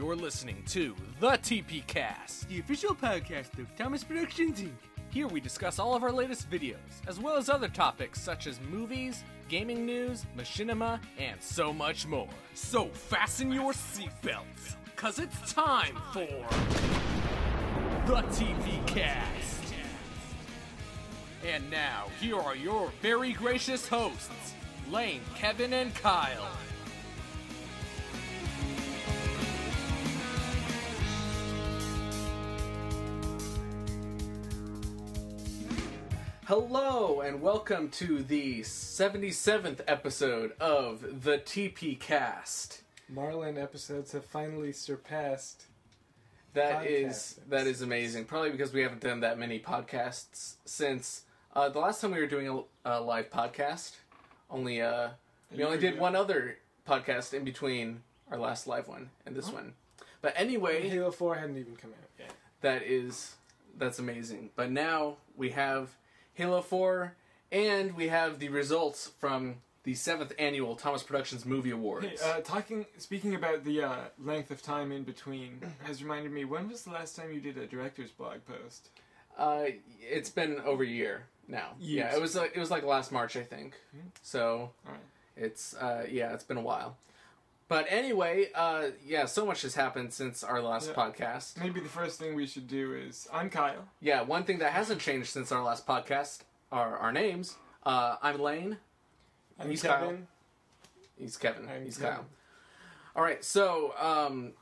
You're listening to the TP Cast. the official podcast of Thomas Productions Inc. Here we discuss all of our latest videos, as well as other topics such as movies, gaming news, machinima, and so much more. So fasten your seatbelts, cause it's time for the TP Cast. And now, here are your very gracious hosts, Lane, Kevin, and Kyle. Hello, and welcome to the 77th episode of the TP Cast. Marlin episodes have finally surpassed. That is that is amazing. Probably because we haven't done that many podcasts since uh, the last time we were doing a, a live podcast. Only uh, we only did one other podcast in between our last live one and this one. But anyway, Halo 4 hadn't even come out yet. that is that's amazing. But now we have Halo 4 and we have the results from the 7th annual Thomas Productions Movie Awards. Hey, uh, talking, speaking about the uh, length of time in between, has reminded me when was the last time you did a director's blog post? Uh, it's been over a year now. Yeah, it was like it was like last March, I think. So Alright. it's uh, yeah, it's been a while. But anyway, uh, yeah, so much has happened since our last Yeah. podcast. Maybe the first thing we should do is I'm Kyle. Yeah, one thing that hasn't changed since our last podcast are our names. Uh, I'm Lane. I'm He's Kevin. He's Kevin. I'm He's Kevin. Kyle. All right, so um,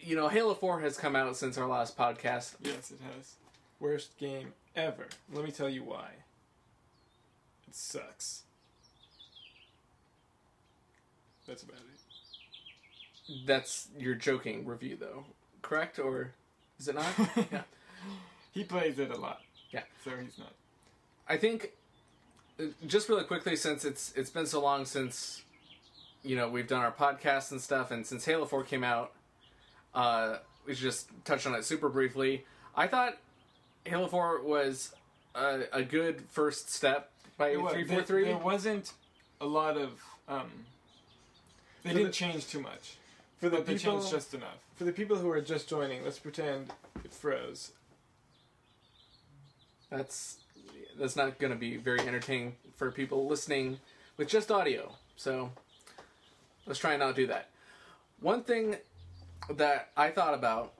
you know, Halo Four has come out since our last podcast. Yes, it has. Worst game ever. Let me tell you why. It sucks. That's about it. That's your joking review, though, correct? Or is it not? yeah. He plays it a lot. Yeah. So he's not. I think uh, just really quickly since it's it's been so long since you know we've done our podcast and stuff and since Halo 4 came out uh we just touch on it super briefly. I thought Halo 4 was a, a good first step by 343. There, there wasn't a lot of. Um, they didn't change too much. For the But they people, changed just enough. for the people who are just joining, let's pretend it froze. That's that's not going to be very entertaining for people listening with just audio. So let's try and not do that. One thing that I thought about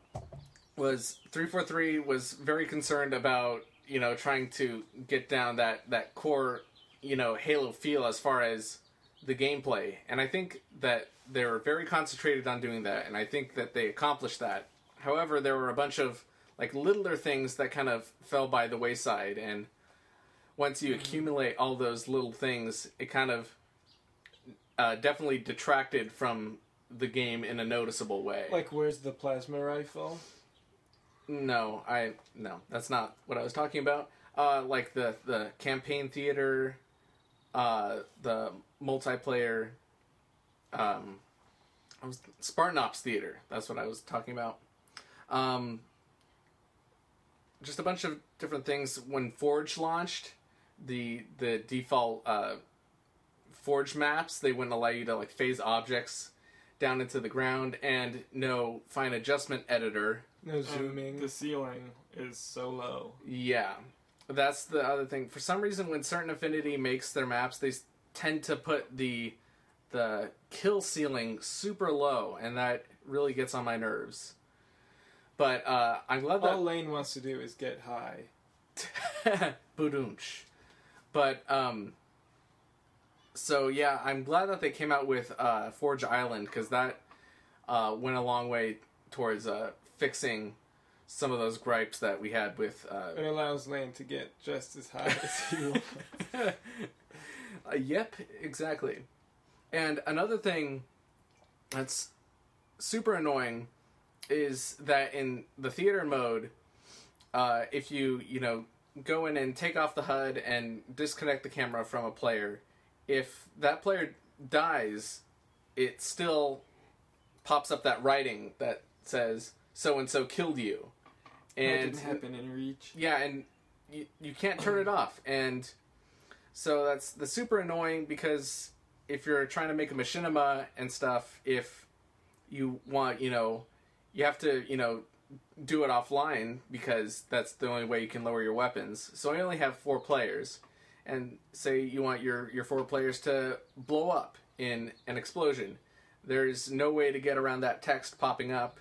was 343 was very concerned about, you know, trying to get down that that core, you know, Halo feel as far as the gameplay. And I think that they were very concentrated on doing that and I think that they accomplished that. However, there were a bunch of like littler things that kind of fell by the wayside and once you accumulate all those little things it kind of uh, definitely detracted from the game in a noticeable way Like, where's the plasma rifle? no i no that's not what i was talking about uh, like the the campaign theater uh, the multiplayer um, I was Spartan Ops Theater. That's what I was talking about. Um, just a bunch of different things. When Forge launched, the the default uh, Forge maps they wouldn't allow you to like phase objects down into the ground, and no fine adjustment editor. No And zooming. the ceiling is so low. Yeah, that's the other thing. For some reason, when Certain Affinity makes their maps, they tend to put the the kill ceiling super low, and that really gets on my nerves. But uh, I'm glad that All Lane wants to do is get high. Budunch. But um so yeah, I'm glad that they came out with uh Forge Island because that uh went a long way towards uh fixing some of those gripes that we had with uh, It allows Lane to get just as high as he wants. uh yep, exactly. And another thing that's super annoying is that in the theater mode, uh, if you you know go in and take off the HUD and disconnect the camera from a player, if that player dies, it still pops up that writing that says so and so killed you, that and didn't happen in Reach. yeah, and you, you can't turn it off. And so that's the super annoying because if you're trying to make a machinima and stuff, if you want, you know, you have to you know do it offline because that's the only way you can lower your weapons. So I only have four players, and say you want your your four players to blow up in an explosion. There's no way to get around that text popping up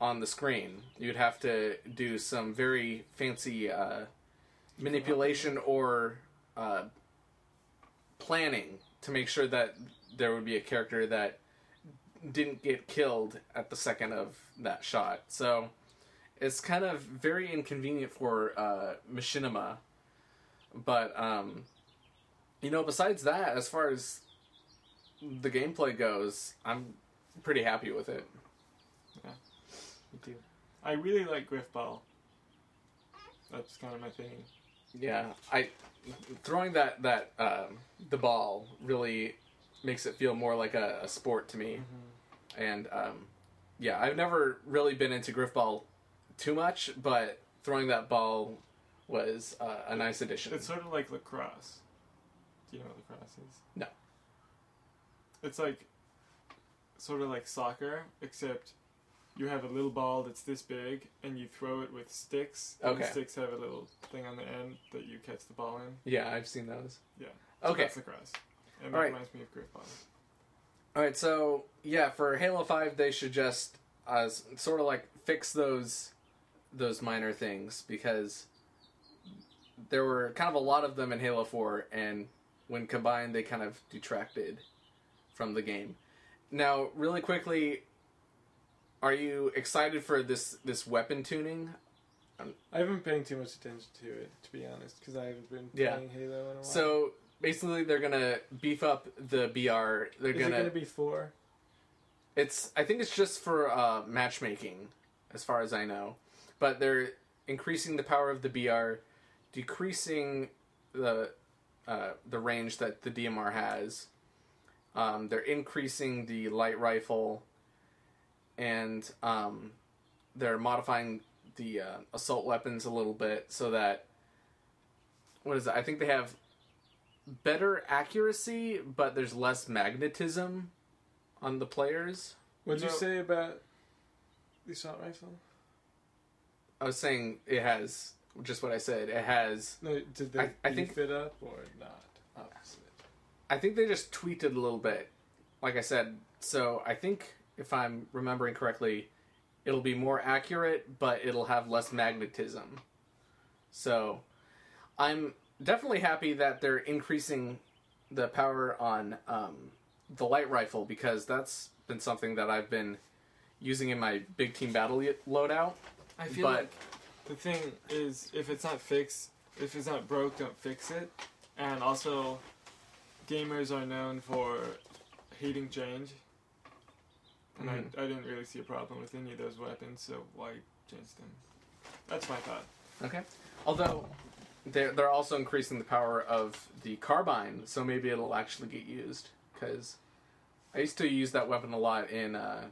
on the screen. You'd have to do some very fancy uh, manipulation or uh, planning to make sure that there would be a character that didn't get killed at the second of that shot. So it's kind of very inconvenient for uh, machinima. But um, you know, besides that, as far as the gameplay goes, I'm pretty happy with it. Yeah, me too. I really like Griffball. That's kind of my thing. Yeah, I throwing that that um, the ball really makes it feel more like a, a sport to me, and um, yeah, I've never really been into griffball too much, but throwing that ball was uh, a nice addition. It's sort of like lacrosse. Do you know what lacrosse is? No. It's like sort of like soccer, except you have a little ball that's this big, and you throw it with sticks. And Okay. the sticks have a little thing on the end that you catch the ball in. yeah, I've seen those. Yeah. So Okay. That's lacrosse. And that Alright. reminds me of Griffball. All right, so yeah, for Halo Five, they should just uh, sort of like fix those those minor things because there were kind of a lot of them in Halo Four, and when combined, they kind of detracted from the game. Now, really quickly, are you excited for this this weapon tuning? I haven't been paying too much attention to it, to be honest, because I haven't been Yeah. playing Halo in a while. So basically, they're gonna beef up the BR. They're is gonna going to be four? It's I think it's just for uh, matchmaking, as far as I know. But they're increasing the power of the BR, decreasing the uh, the range that the DMR has. Um, they're increasing the light rifle, and um, they're modifying the uh, assault weapons a little bit so that what is it? I think they have better accuracy, but there's less magnetism on the players. What'd you No. say about the assault rifle? I was saying it has just what I said. It has. No, did they I- I think- it up or not? Opposite. I think they just tweaked it a little bit. Like I said, so I think if I'm remembering correctly, it'll be more accurate, but it'll have less magnetism. So I'm definitely happy that they're increasing the power on um, the light rifle because that's been something that I've been using in my big team battle loadout. I feel But- like the thing is, if it's not fixed, if it's not broke, don't fix it. And also, gamers are known for hating change. And I, I didn't really see a problem with any of those weapons, so why change them? That's my thought. Okay. Although they're they're also increasing the power of the carbine, so maybe it'll actually get used. Because I used to use that weapon a lot in uh,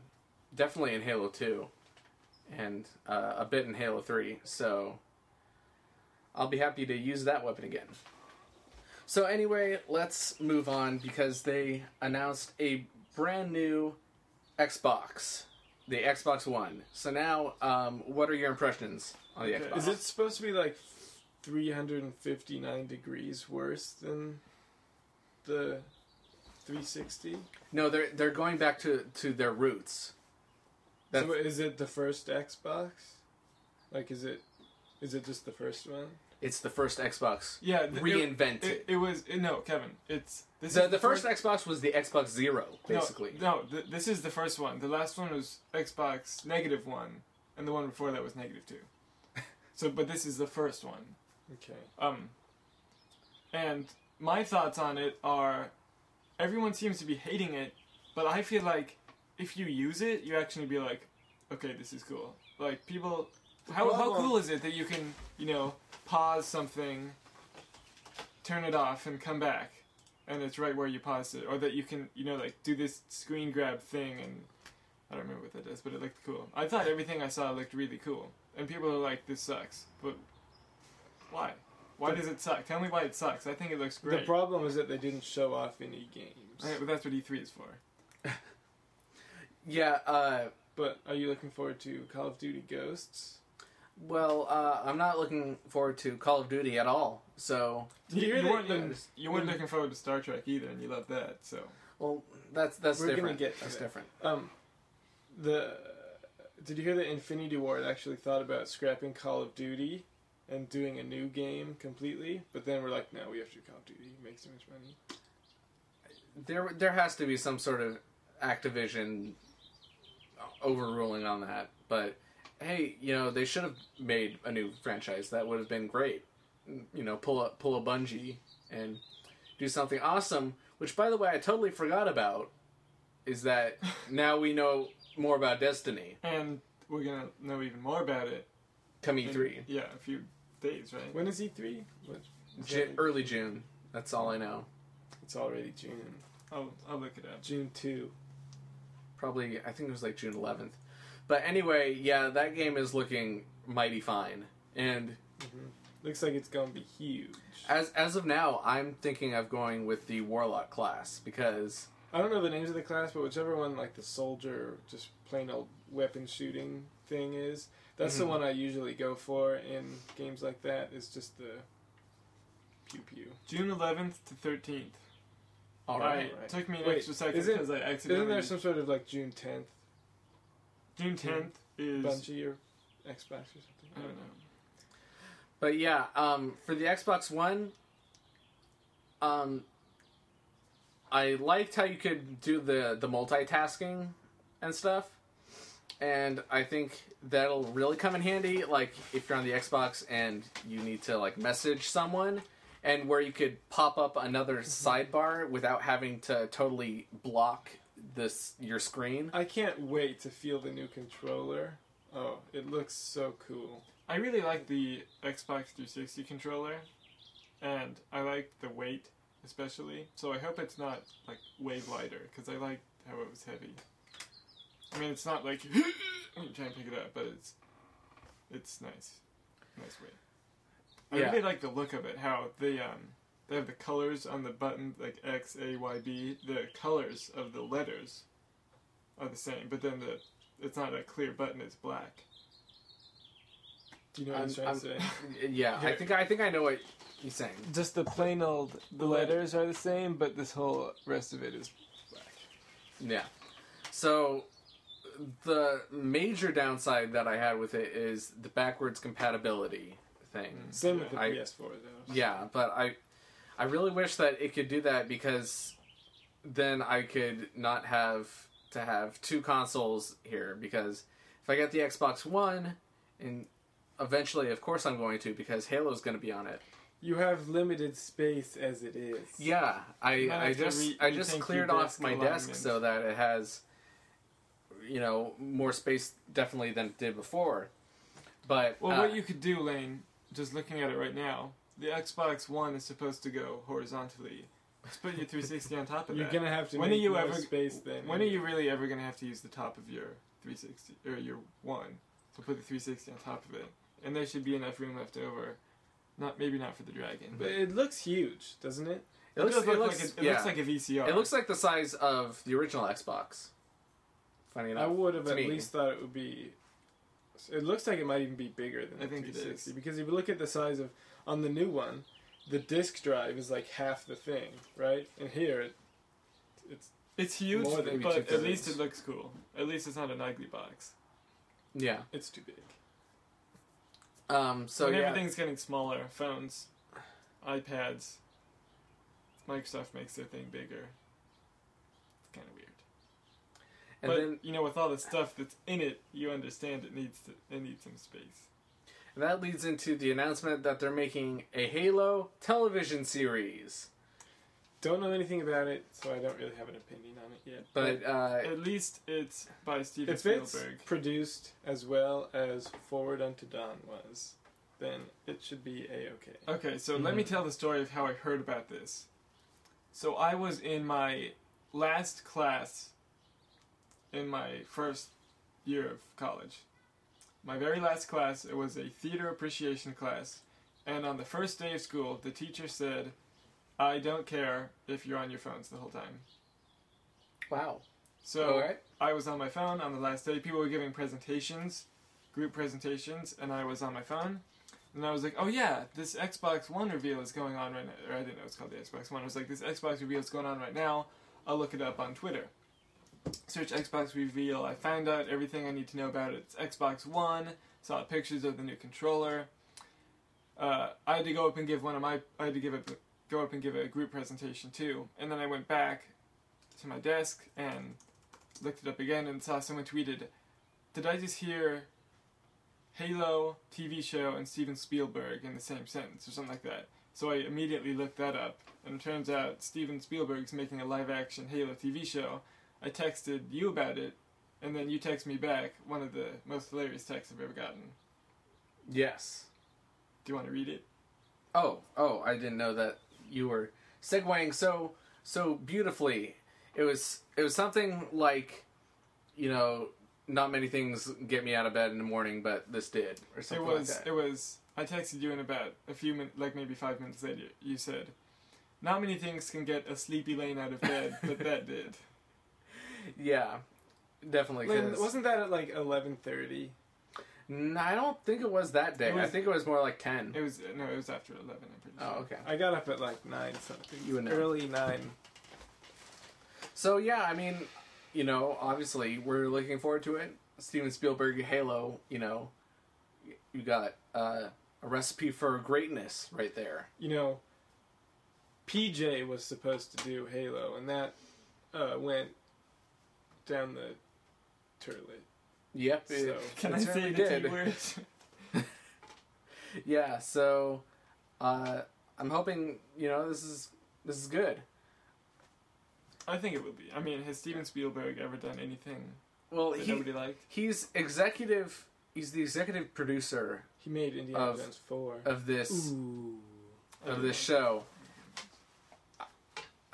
definitely in Halo Two, and uh, a bit in Halo Three. So I'll be happy to use that weapon again. So anyway, let's move on because they announced a brand new Xbox, the Xbox One. So now, um, what are your impressions on the Okay. Xbox? Is it supposed to be like 359 degrees worse than the 360? No, they're they're going back to to their roots. That's, So is it the first Xbox? Like, is it is it just the first one? It's the first Xbox Yeah, th- reinvented. It, it was it, no, Kevin. It's this the, is the first Xbox was the Xbox Zero, basically. No, no th- this is the first one. The last one was Xbox negative one, and the one before that was negative two. so, but this is the first one. Okay. Um, and my thoughts on it are, everyone seems to be hating it, but I feel like if you use it, you actually be like, okay, this is cool. Like people, how how cool is it that you can you know pause something, turn it off, and come back, and it's right where you paused it, or that you can you know like do this screen grab thing and. I don't remember what that is, but it looked cool. I thought everything I saw looked really cool. And people are like, this sucks. But why? Why does it suck? Tell me why it sucks. I think it looks great. The problem is that they didn't show off any games. Okay, but that's what E3 is for. Yeah, uh, But are you looking forward to Call of Duty Ghosts? Well, uh, I'm not looking forward to Call of Duty at all. So, You, you hear you that- weren't yeah, looking, you weren't looking forward to Star Trek either, and you loved that. So well, that's that's We're gonna different. get that's that. different. Um, the did you hear that Infinity Ward actually thought about scrapping Call of Duty and doing a new game completely? But then we're like, no, we have to do Call of Duty. It makes too much money. There, there has to be some sort of Activision overruling on that. But hey, you know, they should have made a new franchise. That would have been great. You know, pull a pull a Bungie and do something awesome. Which, by the way, I totally forgot about. Is that now we know more about Destiny? and we're gonna know even more about it. Come in- E3, Yeah, a few days, right? When is E3? What, is Ju- early June. That's all I know. It's already June. I'll I'll look it up. June two. Probably, I think it was like June 11th. But anyway, yeah, that game is looking mighty fine. And Looks like it's gonna be huge. as as of now, I'm thinking of going with the Warlock class because I don't know the names of the class, but whichever one, like the soldier, just plain old weapon shooting thing is, that's the Mhm. one I usually go for in games like that. Is just the pew pew. June 11th to 13th. all I- right, right. Took me an Wait, extra second isn't- because I accidentally. Isn't there some sort of like June tenth June 10th is Bungie or Xbox or something? I don't know. But yeah, um, for the Xbox One, um, I liked how you could do the the multitasking and stuff, and I think that'll really come in handy. Like if you're on the Xbox and you need to like message someone, and where you could pop up another sidebar without having to totally block this your screen. I can't wait to feel the new controller. Oh, it looks so cool. I really like the Xbox 360 controller, and I like the weight especially. So I hope it's not like way lighter because I like how it was heavy. I mean, it's not like when you try and pick it up, but it's it's nice, nice weight. I Yeah. really like the look of it. How the um they have the colors on the button like X A Y B. The colors of the letters are the same, but then the it's not a clear button. It's black. Do you know what I'm- I'm, trying I'm- to say? Yeah, I think I think I know what you're saying. Just the plain old the letters are the same, but this whole rest of it is black. Yeah. So the major downside that I had with it is the backwards compatibility thing. Mm. Same with the I- PS4 though. Yeah, but I I really wish that it could do that because then I could not have to have two consoles here because if I get the Xbox One and eventually of course I'm going to because Halo's going to be on it. You have limited space as it is. Yeah, I I just re- I just cleared off desk my desk so that it has you know more space definitely than it did before. But Well, uh, what you could do, Lane, just looking at it right now, the Xbox One is supposed to go horizontally. Let's put your 360 on top of it. You're that. gonna have to When are make you more ever- space then. When are you really ever going to have to use the top of your 360 or your one to put the 360 on top of it? And there should be enough room left over. Not maybe not for the dragon, But it looks huge, doesn't it? it looks, does it look looks, like a, it yeah. looks like a VCR. It looks like the size of the original Xbox. Funny enough. I would have at me. least thought it would be. It looks like it might even be bigger than I the think it 360 is. because if you look at the size of on the new one, the disk drive is like half the thing, right? And here, it, it's it's huge, more than but two at least it looks cool. At least it's not an ugly box. Yeah. it's too big. Um. So So yeah. everything's getting smaller. Phones, iPads. Microsoft makes their thing bigger. It's kind of weird. And but then you know, with all the stuff that's in it, you understand it needs to it needs some space. That leads into the announcement that they're making a Halo television series. Don't know anything about it, so I don't really have an opinion on it yet. But uh, At least it's by Steven if it's produced as well as Forward Unto Dawn was, then it should be a okay. Okay, so let me Mhm. tell the story of how I heard about this. So I was in my last class in my first year of college. My very last class, it was a theater appreciation class, and on the first day of school, the teacher said, "I don't care if you're on your phones the whole time." wow. So Alright. I was on my phone on the last day. People were giving presentations, group presentations, and I was on my phone. And I was like, oh yeah, this Xbox One reveal is going on right now. Or I didn't know it's called the Xbox One. I was like, this Xbox reveal is going on right now. I'll look it up on Twitter. Search Xbox reveal. I found out everything I need to know about it. It's Xbox One. Saw pictures of the new controller. Uh, I had to go up and give one of my. I had to give a go up and give a group presentation too. And then I went back to my desk and looked it up again and saw someone tweeted, "Did I just hear Halo TV show and Steven Spielberg in the same sentence or something like that?" So I immediately looked that up, and it turns out Steven Spielberg's making a live-action Halo TV show. I texted you about it, and then you text me back one of the most hilarious texts I've ever gotten. Yes. Do you want to read it? Oh, oh, I didn't know that you were segueing so so beautifully. It was it was something like, you know, not many things get me out of bed in the morning, but this did, or something. It was. like that. It was. I texted you in about a few minutes, like maybe five minutes later. You said, "Not many things can get a sleepy Lane out of bed, but that did." Yeah, definitely. Lynn, 'cause- wasn't that at like eleven thirty? No, I don't think it was that day. Was- I think it was more like ten. It was no, it was after eleven. I'm pretty sure. Oh, okay. I got up at like nine something. You would know. Early nine. So yeah, I mean, you know, obviously we're looking forward to it. Steven Spielberg, Halo. You know, you got uh, a recipe for greatness right there. You know, PJ was supposed to do Halo, and that uh, went down the toilet. Yep. So- It, Can it I say certainly the did. T word? Yeah. So, uh, I'm hoping you know this is this is good. I think it will be. I mean, has Steven Spielberg ever done anything Well, that he nobody liked? he's executive. He's the executive producer He made Indiana Of- Jones four. of this Ooh. of this show.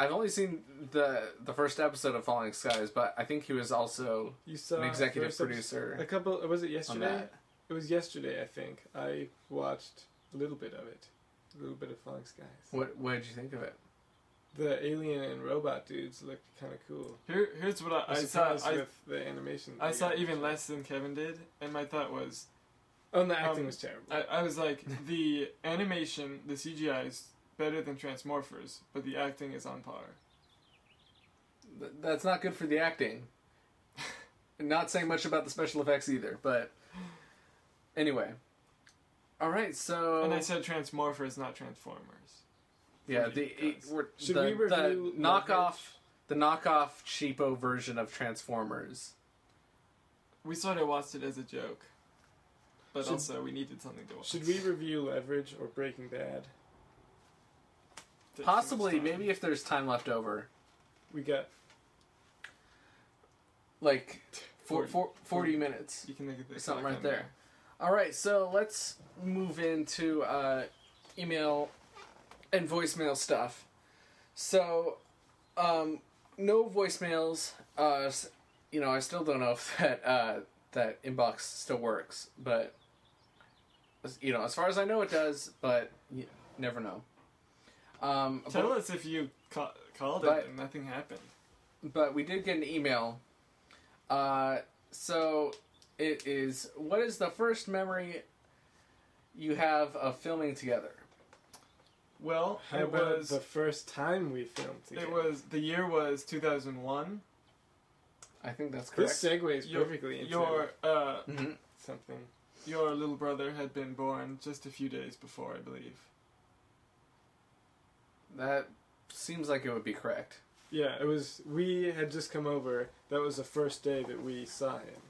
I've only seen the the first episode of Falling Skies, but I think he was also You saw an executive producer A couple. Was it yesterday? It was yesterday, I think. I watched a little bit of it. A little bit of Falling Skies. What what did you think of it? The alien and robot dudes looked kind of cool. Here, here's what I, I I saw. surprised I, with the animation. I saw got. even less than Kevin did, and my thought was, Oh, and the acting um, was terrible. I, I was like, the animation, the CGI is better than Transmorphers, but the acting is on par. Th- That's not good for the acting. not saying much about the special effects either, but anyway. All right, so And I said Transmorphers, not Transformers. yeah, the, me, it, we're, Should the, we review the knockoff Leverage? the knockoff cheapo version of Transformers. We sort of watched it as a joke, but Should- also we needed something to watch. Should we review Leverage or Breaking Bad? Takes too much Possibly, maybe if there's time left over, We got like four, 40 four, 40 minutes. You can look at this. Something right there. All right, so let's move into uh, email and voicemail stuff. So, um, no voicemails. Uh, you know, I still don't know if that uh, that inbox still works, but you know, as far as I know, it does. But you never know. Um, Tell but, us if you ca- called But- it and nothing happened. but we did get an email. Uh, so it is. What is the first memory you have of filming together? Well, how it about was the first time we filmed together? it was the year was 2001. I think that's correct. This segues Your- perfectly into Your uh, Mhm. something. your little brother had been born just a few days before, I believe. That seems like it would be correct. Yeah, it was. We had just come over. That was the first day that we saw him.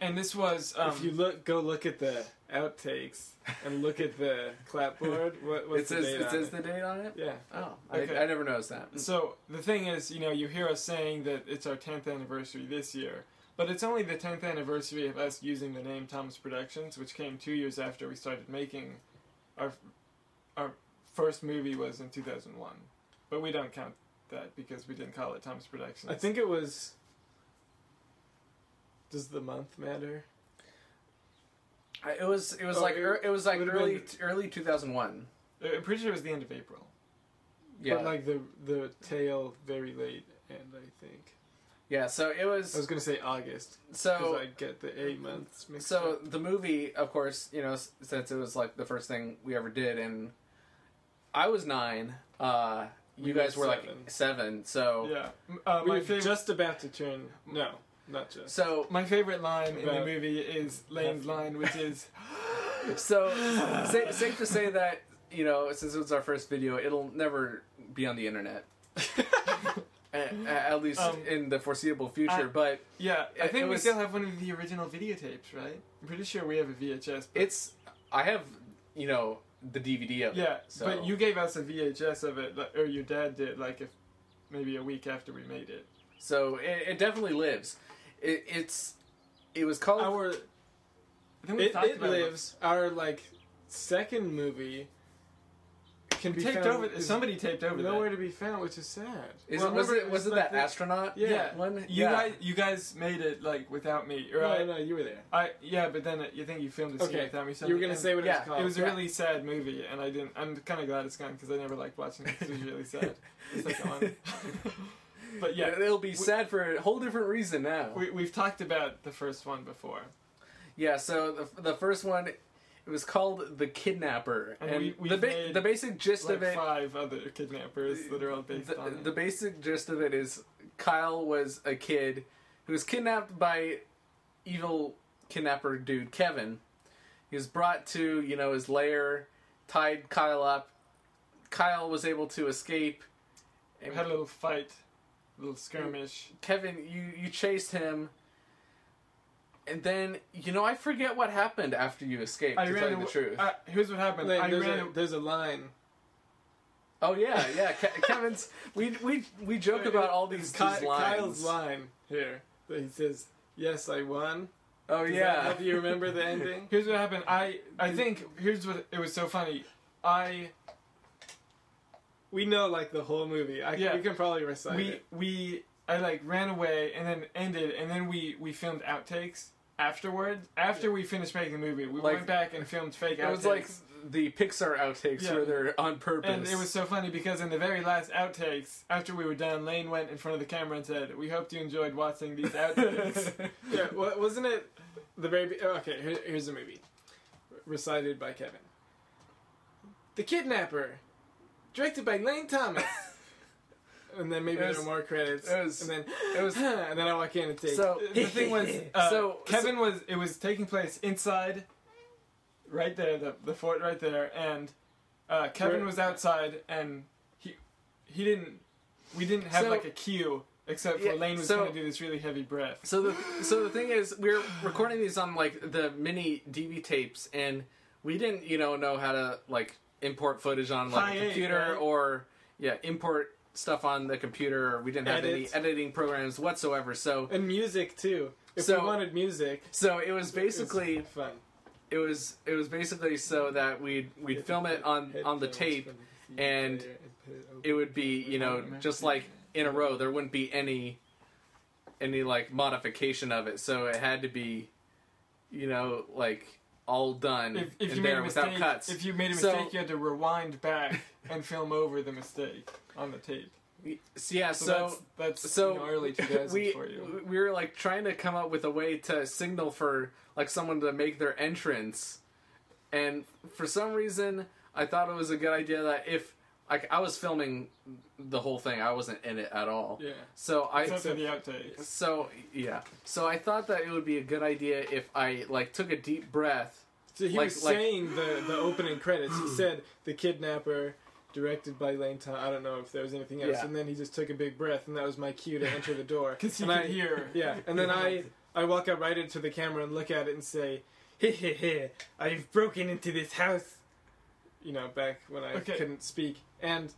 And this was um, if you look, go look at the outtakes and look at the clapboard. What, what's it the says date it on says it? the date on it. Yeah. Oh, Okay. I, I never noticed that. So the thing is, you know, you hear us saying that it's our 10th anniversary this year, but it's only the 10th anniversary of us using the name Thomas Productions, which came two years after we started making our our first movie was in 2001. But we don't count that because we didn't call it Thomas Productions. I think it was. Does the month matter? I- it was it was Oh, like it ear- it was like would've early been- early two thousand one. Uh, I'm pretty sure it was the end of April. Yeah, But like the the tail very late, and I think. Yeah, so it was. I was was gonna say August so I get the eight months mixed so up. the movie, of course, you know, since it was like the first thing we ever did, and I was nine. Uh, you We guys were like seven. seven. So Yeah. Uh, We my were favorite. just about to turn. No, not just. so My favorite line in the movie is Lane's line, which is, so sa- safe to say that you know, since it was our first video, it'll never be on the internet. A- a- At least Um, in the foreseeable future, I- but yeah, I think it we was- still have one of the original videotapes, right? I'm pretty sure we have a VHS. But it's I have you know the DVD of it. yeah, so but you gave us a VHS of it, or your dad did, like if maybe a week after we made it. so it, it definitely lives. It, it's it was called Our I think we it, talked it about lives. Our like second movie can be Taped found. over. is Somebody taped over there. nowhere that. to be found, which is sad. Is Well, it, was remember it was it like that the- astronaut Yeah. one? You yeah. guys, you guys made it like without me, or No, no, you were there. I, yeah, but then it, you think you filmed the scene without me. you were gonna and say what yeah, it was called. It was a really sad movie, and I didn't. I'm kind of glad it's gone because I never liked watching it. 'cause It was really sad. The second one. but yeah, it'll be sad for a whole different reason now. we, we've talked about the first one before, Yeah, so the, the first one, it was called The Kidnapper, And and, we- the ba- made, the basic gist like of it, five other kidnappers that are all based the, on it. the basic gist of it is Kyle was a kid who was kidnapped by evil kidnapper dude Kevin. He was brought to you know his lair, tied Kyle up. Kyle was able to escape. We had a little fight, a little skirmish. Kevin, you you chased him. And then you know I forget what happened after you escaped. I to ran tell you awa- the truth. Uh, here's what happened. Like, I there's, ran. a, there's a line. Oh yeah, yeah. Ke- Kevin's. We we we joke about all these, Ky- these lines. Kyle's line here. That he says, "Yes, I won." Oh Does yeah. that- do you remember the ending? Here's what happened. I I think here's what it was so funny. I We know like the whole movie. I, Yeah. We can probably recite we it. we I like ran away and then ended and then we we filmed outtakes afterward. After we finished making the movie, we Like- went back and filmed fake It outtakes. was like the Pixar outtakes Yeah. where they're on purpose. and it was so funny because in the very last outtakes, after we were done, Lane went in front of the camera and said, "We hoped you enjoyed watching these outtakes." yeah, wa- wasn't it the very? be- oh, Okay, here, here's the movie, recited by Kevin. The Kidnapper, directed by Lane Thomas. and then maybe was- there are more credits. it was- and then it was- and then I walk in and take. So- the thing was, uh, So- Kevin was it was taking place inside, right there, the the fort right there, and uh, Kevin Where- was outside, and he he didn't we didn't have So- like a cue except for Yeah, Lane was so- going to do this really heavy breath. So the so the thing is, we're recording these on like the mini DV tapes, and we didn't you know know how to like import footage on like a computer or yeah import stuff on the computer. Or we didn't have Edit. any editing programs whatsoever. So and music too. If So- we wanted music, so it was it was basically fun. it was it was basically so that we'd we'd film it on on the tape and player and put it it would be you know just like in a row there wouldn't be any any like modification of it so it had to be you know like all done If, if in you made there a without mistake, cuts if you made a So- mistake, you had to rewind back and film over the mistake on the tape. so, yeah So, so that's that's so early 2000s we for you. we were like trying to come up with a way to signal for like someone to make their entrance and for some reason i thought it was a good idea that if like i was filming the whole thing i wasn't in it at all yeah. so i Except for the outtakes. So yeah, so I thought that it would be a good idea if I like took a deep breath. So he Like- was like- saying the the opening credits. He said the kidnapper, directed by Lane Thomas. I don't know if there was anything else. Yeah. And then he just took a big breath, and that was my cue to enter the door. Because he and could I, hear. Yeah, and then I I walk up right into the camera and look at it and say, "Heh heh heh! I've broken into this house." You know, back when I Okay. couldn't speak. And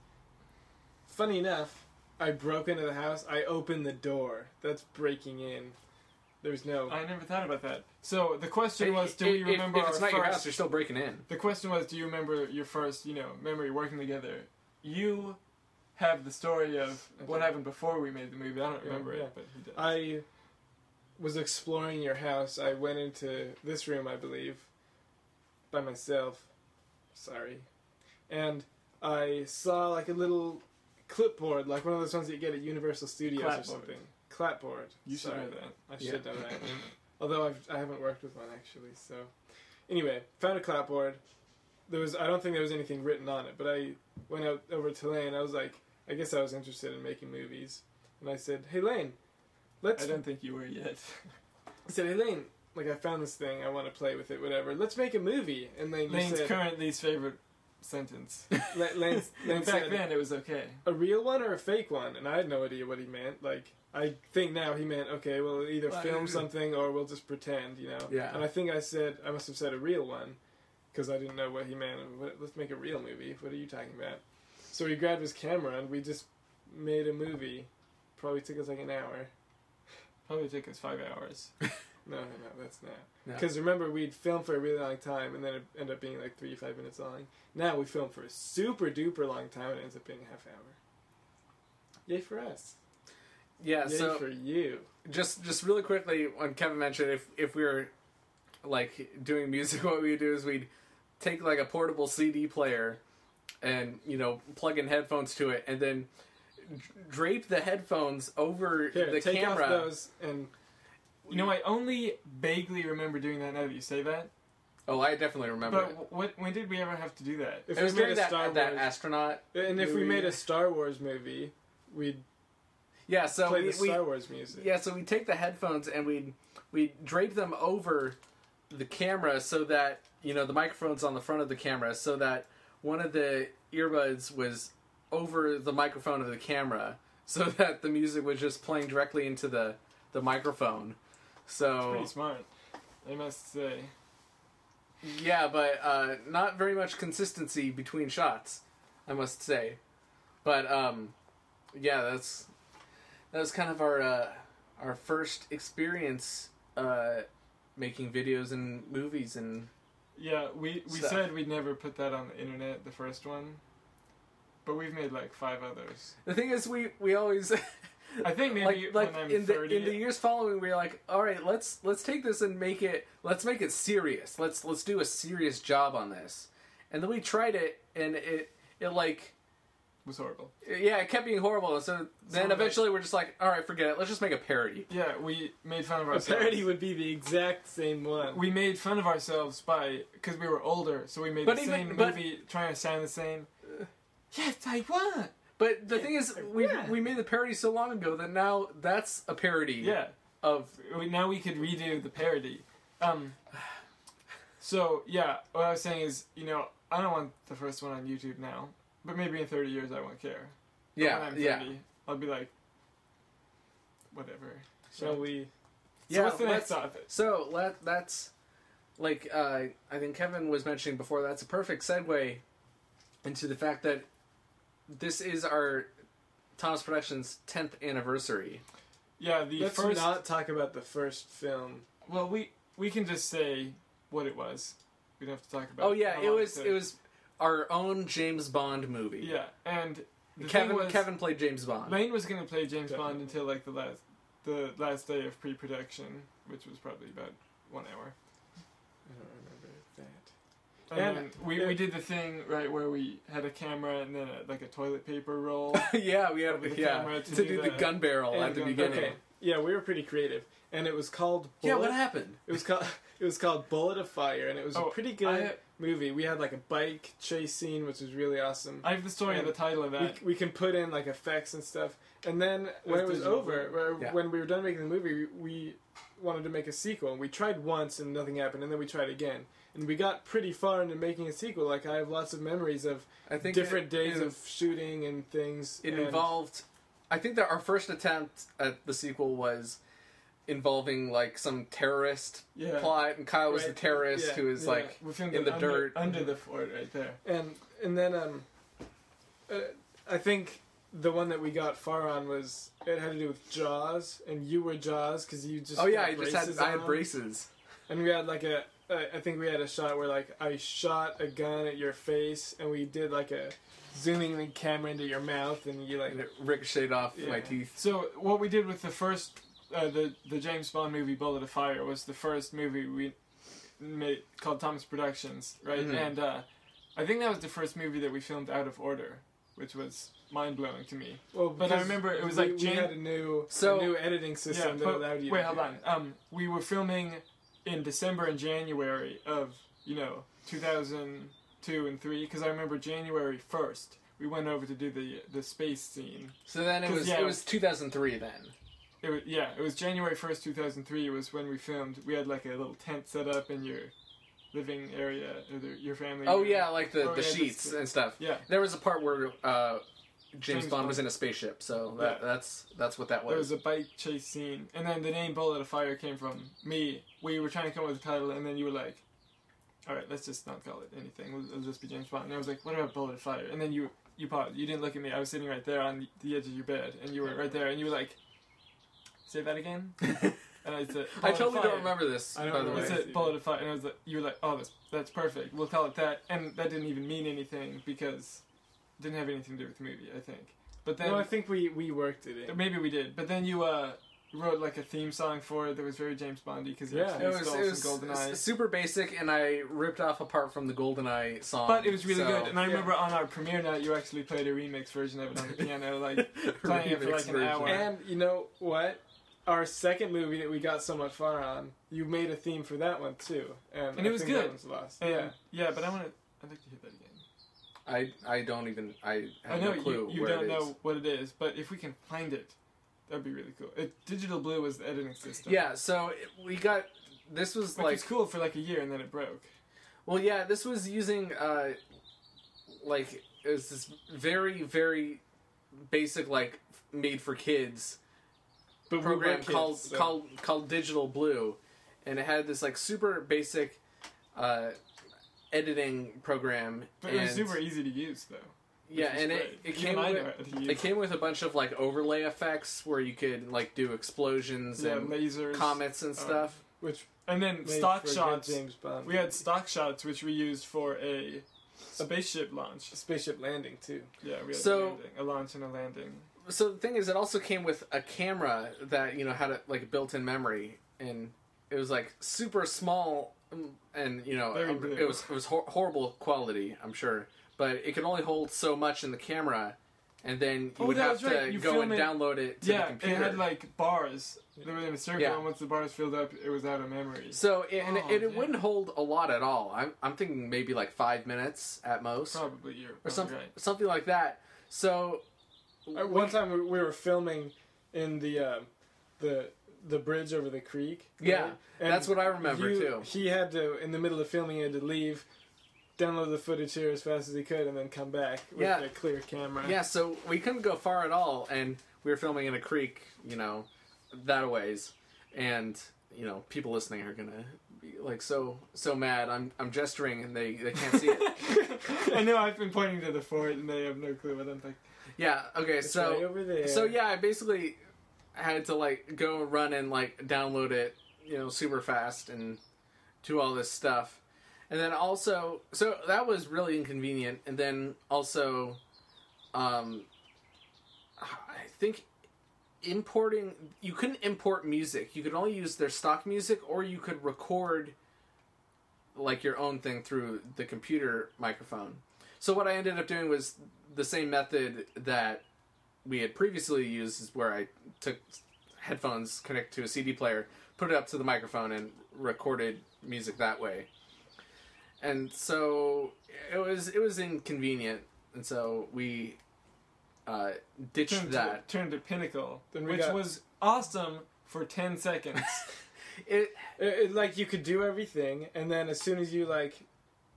funny enough, I broke into the house. I opened the door. That's breaking in. There's no. I never thought about that. So the question If- was, do if- we remember if, it's our not your house, you're still breaking in. The question was, do you remember your first, you know, memory working together? You have the story of what happened before we made the movie. I don't Yeah, remember yeah. it, but he does. I was exploring your house. I went into this room, I believe, by myself. Sorry. And I saw like a little clipboard, like one of those ones that you get at Universal Studios or something. clapboard. You should Sorry. know that. I Yeah. should know that. Although I've, I haven't worked with one actually. So, anyway, found a clapboard. There was I don't think there was anything written on it, but I went out over to Lane. I was like, I guess I was interested in making movies, and I said, Hey Lane, let's. I don't think you were yet. I said, Hey Lane, like I found this thing. I want to play with it. Whatever. Let's make a movie. And Lane just Lane's said, current least favorite sentence. La- Lane, Lane Back said, then, it was okay. a real one or a fake one? And I had no idea what he meant. Like, I think now he meant, okay, we'll either Well, film something or we'll just pretend, you know? Yeah. And I think I said, I must have said a real one, because I didn't know what he meant. What, let's make a real movie. What are you talking about? So he grabbed his camera and we just made a movie. Probably took us like an hour. Probably took us five hours. No, no, no, that's not. No. Because remember, we'd film for a really long time and then it ended up being like three five minutes long. Now we film for a super duper long time and it ends up being a half hour. Yay for us. Yeah, Yay so for you. just just really quickly, when Kevin mentioned if if we were like doing music, what we would do is we'd take like a portable CD player and you know plug in headphones to it, and then drape the headphones over Here, the take camera. off those and You know, I only vaguely remember doing that now that you say that. Oh, I definitely remember But it. what? When did we ever have to do that? if It was we made during a that Star that Wars, astronaut. and if we movie. made a Star Wars movie, we'd Yeah, so play we, the we Star Wars music. yeah, so we take the headphones and we we drape them over the camera so that you know the microphone's on the front of the camera, so that one of the earbuds was over the microphone of the camera, so that the music was just playing directly into the the microphone. It's So pretty smart. I must say. yeah, but uh, not very much consistency between shots, I must say. But um, yeah, that's that was kind of our uh, our first experience uh, making videos and movies and Yeah, we we Stuff. said we'd never put that on the internet, the first one. But we've made like five others. the thing is we we always I think maybe like like when I'm in the in the years following we are like all right let's let's take this and make it let's make it serious let's let's do a serious job on this and then we tried it and it it like was horrible. yeah it kept being horrible so then Some of it- eventually we're just like all right forget it let's just make a parody Yeah, we made fun of A ourselves. parody would be the exact same one. we made fun of ourselves by because we were older, so we made But the even- same but- movie trying to sound the same. Uh, yes, I want. But the thing is we Yeah. we made the parody so long ago that now that's a parody Yeah, of now we could redo the parody. Um. So yeah, what I was saying is, you know, I don't want the first one on YouTube now, but maybe in thirty years I won't care. But yeah when I'm yeah I'll be like, whatever. Shall we? So Yeah, what's the next let's- topic? So let, that's like uh, I think Kevin was mentioning before. That's a perfect segue into the fact that this is our Thomas Productions 10th anniversary. Yeah, the Let's first. not talk about the first film. Well, we we can just say what it was. We don't have to talk about. Oh yeah, it was took. it was our own James Bond movie. Yeah, and the Kevin thing was, Kevin played James Bond. Lane was going to play James Definitely. Bond until like the last the last day of pre-production, which was probably about one hour. I don't remember that. And, we, yeah. we did the thing right where we had a camera and then a, like a toilet paper roll. yeah, we had the yeah camera to, to do do the the- gun barrel at the gun- beginning. Okay. Yeah, we were pretty creative, and it was called. Yeah, Bullet. what happened? It was called. It was called Bullet of Fire, and it was Oh, a pretty good I, movie. We had like a bike chase scene, which was really awesome. I have the story of And the title of that. we can put in like effects and stuff. And then when it was was digital. over, where, Yeah. when we were done making the movie, we, we wanted to make a sequel. And we tried once and nothing happened, and then we tried again. And we got pretty far into making a sequel. Like I have lots of memories of I think different it- days it- of shooting and things. It and involved. I think that our first attempt at the sequel was involving like some terrorist Yeah. plot, and Kyle was the terrorist Yeah, who was yeah. like, in the under, dirt. under the fort right there. and and then um, uh, I think the one that we got far on was it had to do with Jaws, and you were Jaws because you just oh yeah, got I just had I had braces. And we had like a, I I think we had a shot where like I shot a gun at your face, and we did like a zooming the camera into your mouth, and you like And it ricocheted off my teeth. So what we did with the first, uh, the the James Bond movie Bullet of Fire was the first movie we made called Thomas Productions, right? Mhm. And uh, I think that was the first movie that we filmed out of order. which was mind blowing to me. Well, But I remember it was we, like we Jan- had a new So- a new editing system that but- allowed you. wait, to hold on. Um, we were filming in December and January of you know 2002 and three because I remember January first we went over to do the the space scene. So then it was yeah. it was 2003 then. It was yeah, it was January first, two thousand three. Was when we filmed. We had like a little tent set up in your living area, or the, your family. Oh area. yeah, like the, Oh, the yeah, sheets and stuff. yeah. There was a part where uh, James, James Bond was in a spaceship, so that, Yeah. that's that's what that was. There was. a bike chase scene, and then the name "Bullet of Fire" came from me. We were trying to come up with a title, and then you were like, "All right, let's just not call it anything. It'll, it'll just be James Bond." And I was like, "What about Bullet of Fire?" And then you you paused. You didn't look at me. I was sitting right there on the edge of your bed, and you were right there, and you were like, "Say that again." And I said, I totally don't remember this. I don't by the way. It's a bullet of fire, and I was like, you were like, oh, that's that's perfect. We'll call it that, and that didn't even mean anything because it didn't have anything to do with the movie, I think. But then no, I think we we worked it in. maybe we did. But then you uh wrote like a theme song for it that was very James Bondy because Yeah. It was, stole it was GoldenEye. super basic, and I ripped off a part from the GoldenEye song. But it was really so- good, and I yeah. remember on our premiere night you actually played a remix version of it on the piano, like playing it for like an version. hour. And you know what? Our second movie that we got so much far on, you made a theme for that one too, and, And it was good. That one's lost. And- yeah, yeah, but I want to. I'd like to hear that again. I I don't even I have I know no clue you, you don't it is. know what it is, but if we can find it, that'd be really cool. It, Digital Blue was the editing system. Yeah, so it- we got this was Which like was cool for like a year and then it broke. Well, yeah, this was using uh, like it was this very very basic like made for kids but program kids, called so- called called Digital Blue, and it had this like super basic uh, editing program. But and, it was super easy to use though. Yeah, and it, great. it Even came with, know how to use it came with a bunch of like overlay effects where you could like do explosions yeah, and lasers, comets and um, stuff. which and then stock for a good shots. James Bond. We had stock shots which we used for a a spaceship launch. spaceship landing too. Yeah, we had So- a, landing, a launch and a landing. so the thing is, it also came with a camera that you know had a, like built-in memory, and it was like super small, um, and you know Very um, it was it was hor- horrible quality, I'm sure, but it could only hold so much in the camera, and then you Oh, would have was to right. You go and it- download it to the yeah, it had like bars. They were in a circle, Yeah. and once the bars filled up, it was out of memory. so and, Oh, it, it yeah. wouldn't hold a lot at all. I'm I'm thinking maybe like five minutes at most, Probably you're or probably something right. something like that. So Uh, one time we, we were filming in the uh, the the bridge over the creek. Yeah. And that's what I remember you- too. He had to, in the middle of filming, he had to leave, download the footage here as fast as he could, and then come back with Yeah. a clear camera. Yeah, so we couldn't go far at all, and we were filming in a creek, you know, that a ways, and you know, people listening are gonna be like so so mad. I'm I'm gesturing and they they can't see it. I know I've been pointing to the fort, and they have no clue what I'm like. yeah. Okay. It's So right over there. so yeah, I basically had to like go run and like download it, you know, super fast and do all this stuff. And then also, so that was really inconvenient. And then also, um, I think importing you couldn't import music. You could only use their stock music, or you could record like your own thing through the computer microphone. So what I ended up doing was the same method that we had previously used, is where I took headphones, connect to a CD player, put it up to the microphone, and recorded music that way. And so it was it was inconvenient, and so we uh, ditched Turned that. to, turned to Pinnacle, Then which got- was awesome for ten seconds. It It, it, like you could do everything, and then as soon as you like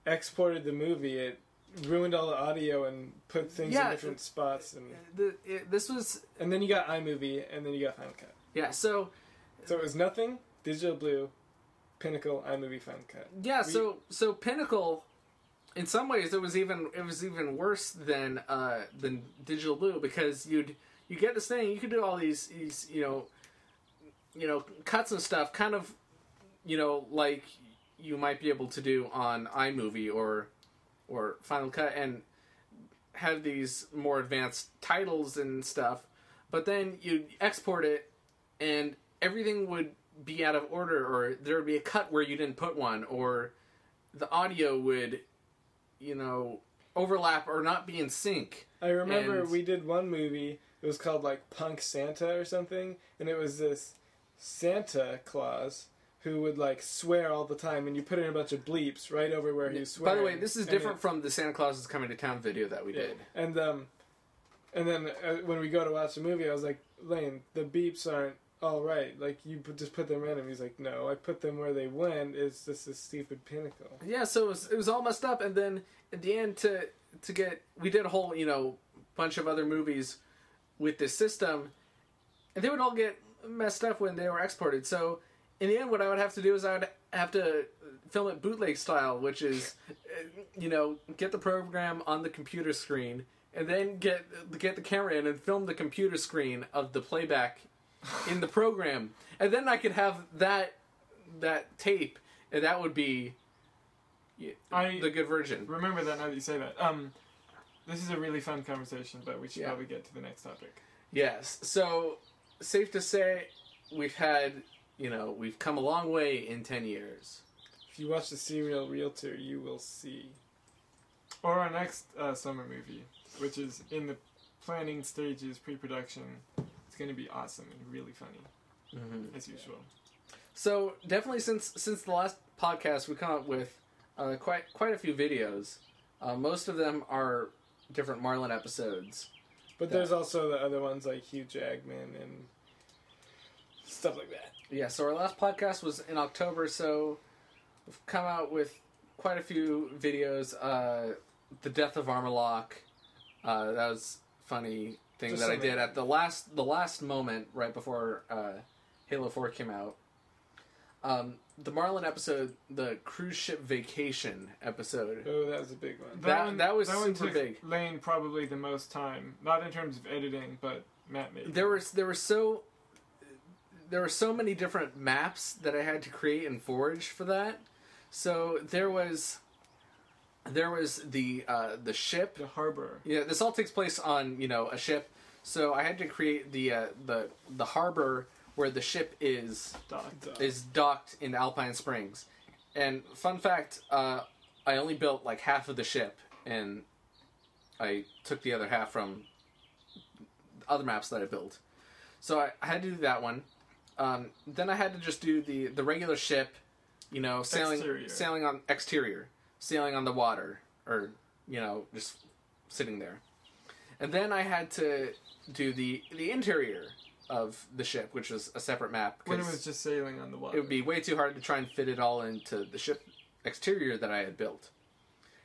exported the movie, it ruined all the audio and put things Yeah. in different spots, and the it, this was and then you got iMovie, and then you got Final Cut. yeah. So So it was nothing, Digital Blue, Pinnacle, iMovie, Final Cut. Yeah, We- so so Pinnacle, in some ways, it was even it was even worse than uh, than Digital Blue because you'd you get this thing you could do all these these you know you know cuts and stuff kind of you know like you might be able to do on iMovie or or Final Cut and have these more advanced titles and stuff, but then you export it and everything would be out of order or there would be a cut where you didn't put one or the audio would you know overlap or not be in sync. I remember And- we did one movie. It was called like Punk Santa or something, and it was this Santa Claus who would like swear all the time, and you put in a bunch of bleeps right over where he's was By the way, this is different from the Santa Claus is coming to town video that we did. And um, and then uh, when we go to watch the movie, I was like, Lane, the beeps aren't all right. Like you put, just put them random. He's like, No, I put them where they went. It's just a stupid pinnacle. Yeah, so it was, it was all messed up, and then at the end to to get we did a whole you know bunch of other movies with this system, and they would all get messed up when they were exported. So in the end, what I would have to do is I would have to film it bootleg style, which is uh, you know get the program on the computer screen and then get get the camera in and film the computer screen of the playback in the program, and then I could have that that tape, and that would be I the good version. remember that now that you say that. Um, this is a really fun conversation, but we should Yeah. probably get to the next topic. Yes. So safe to say, we've had you know we've come a long way in ten years. If you watch the Serial Realtor, you will see. Or our next uh, summer movie, which is in the planning stages, pre-production. It's going to be awesome and really funny, Mm-hmm. as usual. So definitely since since the last podcast, we come up with uh, quite quite a few videos. Uh, most of them are different Marlin episodes. But there's also the other ones like Hugh Jackman and stuff like that. Yeah. So our last podcast was in October, so we've come out with quite a few videos. Uh, the death of Armorlock. Uh, that was funny thing Just that I did at the last the last moment right before uh, Halo Four came out. Um, the Marlin episode, the cruise ship vacation episode. Oh, that was a big one. That- that was that super took big. Lane probably the most time, not in terms of editing, but Matt made. There was there were so there were so many different maps that I had to create and forge for that. So there was there was the uh, the ship. the harbor. Yeah, this all takes place on you know a ship. So I had to create the uh, the the harbor where the ship is Doc. is docked in Alpine Springs. And fun fact, uh, I only built like half of the ship, and I took the other half from other maps that I built. So I, I had to do that one. Um, then I had to just do the the regular ship, you know, sailing Exterior. sailing on exterior, sailing on the water, or you know, just sitting there. And then I had to do the the interior of the ship, which was a separate map. When it was just sailing on the water. it would be way too hard to try and fit it all into the ship exterior that I had built.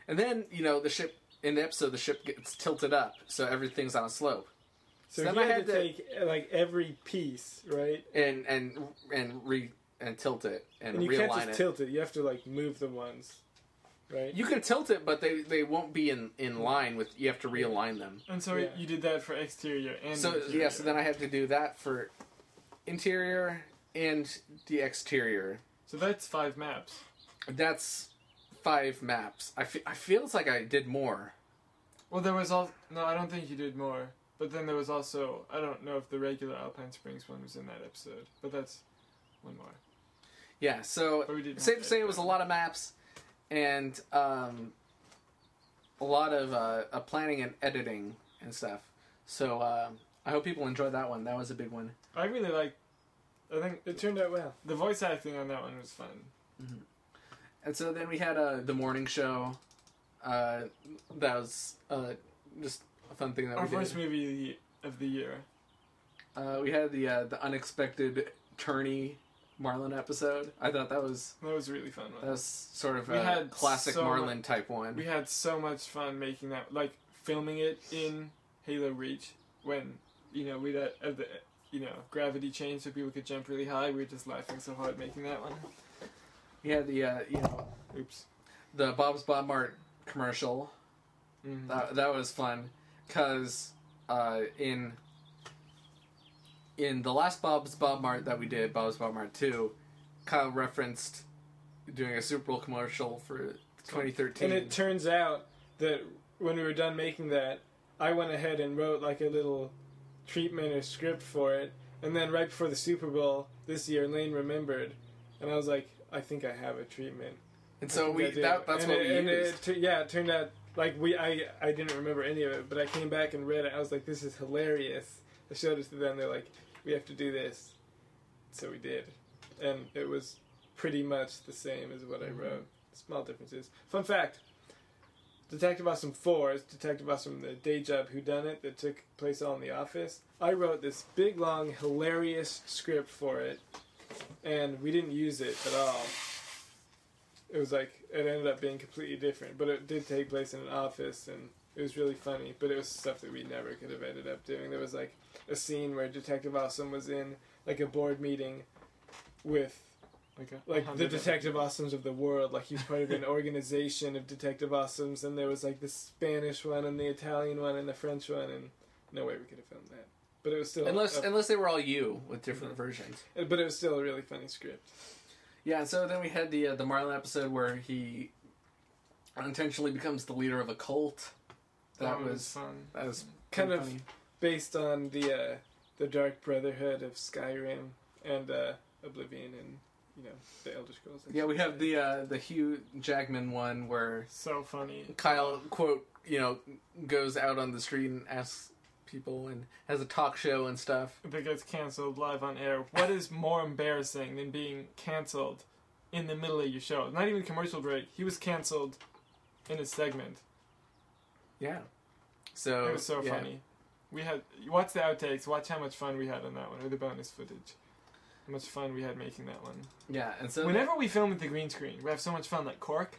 And then, you know, the ship in the episode, the ship gets tilted up, so everything's on a slope, So Then he I had, had to to- take uh, like every piece, right? and and and re and tilt it and, And you realign can't just it. tilt it. You have to like move the ones, right? You can tilt it, but they they won't be in in line with. You have to realign them. and so Yeah. you did that for exterior and So interior. yeah, so then I had to do that for interior and the exterior. So that's five maps. That's five maps. I fe- I feels like I did more. Well, there was all. No, I don't think you did more. But then there was also. I don't know if the regular Alpine Springs one was in that episode, but that's one more. Yeah, so But we didn't safe have to say it was a lot of maps and um, a lot of uh, uh, planning and editing and stuff. So um I hope people enjoyed that one. That was a big one. I really like. I think It turned out well. the voice acting on that one was fun. And so then we had uh, the morning show. Uh, that was uh, just a fun thing that Our we first did. movie of the year. Uh, we had the uh, the unexpected tourney Marlin episode. I thought that was That was a really fun that was sort of We a had classic so Marlin type one. We had so much fun making that, like filming it in Halo Reach when you know we had at the you know gravity change so people could jump really high. We were just laughing so hard making that one. We had the uh, you know Oops. the Bob's Bob Mart commercial. Mhm. That, that was fun because uh, in in the last Bob's Bob Mart that we did, Bob's Bob Mart Two, Kyle referenced doing a Super Bowl commercial for 2013. And it turns out that when we were done making that, I went ahead and wrote like a little treatment or script for it. And then right before the Super Bowl this year, Lane remembered, and I was like, I think I have a treatment. and so we that, that's and what it, we used. It, yeah, it turned out like we I I didn't remember any of it, but I came back and read it. I was like, this is hilarious. I showed it to them. They're like, we have to do this. So we did, and it was pretty much the same as what I mm-hmm. wrote. Small differences. Fun fact. Detective Awesome 4 is Detective Awesome the day job who done it that took place all in the office. I wrote this big long hilarious script for it and we didn't use it at all. It was like it ended up being completely different, but it did take place in an office, and it was really funny. But it was stuff that we never could have ended up doing. There was like a scene where Detective Awesome was in like a board meeting with Like, a, like the Detective Awesomes of the world. Like he's part of an organization of Detective Awesomes, and there was like the Spanish one and the Italian one and the French one, and no way we could have filmed that. But it was still Unless a- unless they were all you with different mm-hmm. versions. but it was still a really funny script. Yeah, so then we had the uh, the Marlin episode where he unintentionally becomes the leader of a cult. That, was, fun. that was Kind of funny. based on the uh, the Dark Brotherhood of Skyrim and uh, Oblivion and you know the Elder Scrolls. Yeah, we have the uh, the Hugh Jackman one where So funny. Kyle quote you know goes out on the street and asks people and has a talk show and stuff. That gets canceled live on air. What is more embarrassing than being canceled in the middle of your show? Not even commercial break. He was canceled in a segment. Yeah. So It was so yeah. funny. We had watch the outtakes. Watch how much fun we had on that one, or the bonus footage. How much fun we had making that one. Yeah, and so Whenever we film with the green screen, we have so much fun. Like Cork,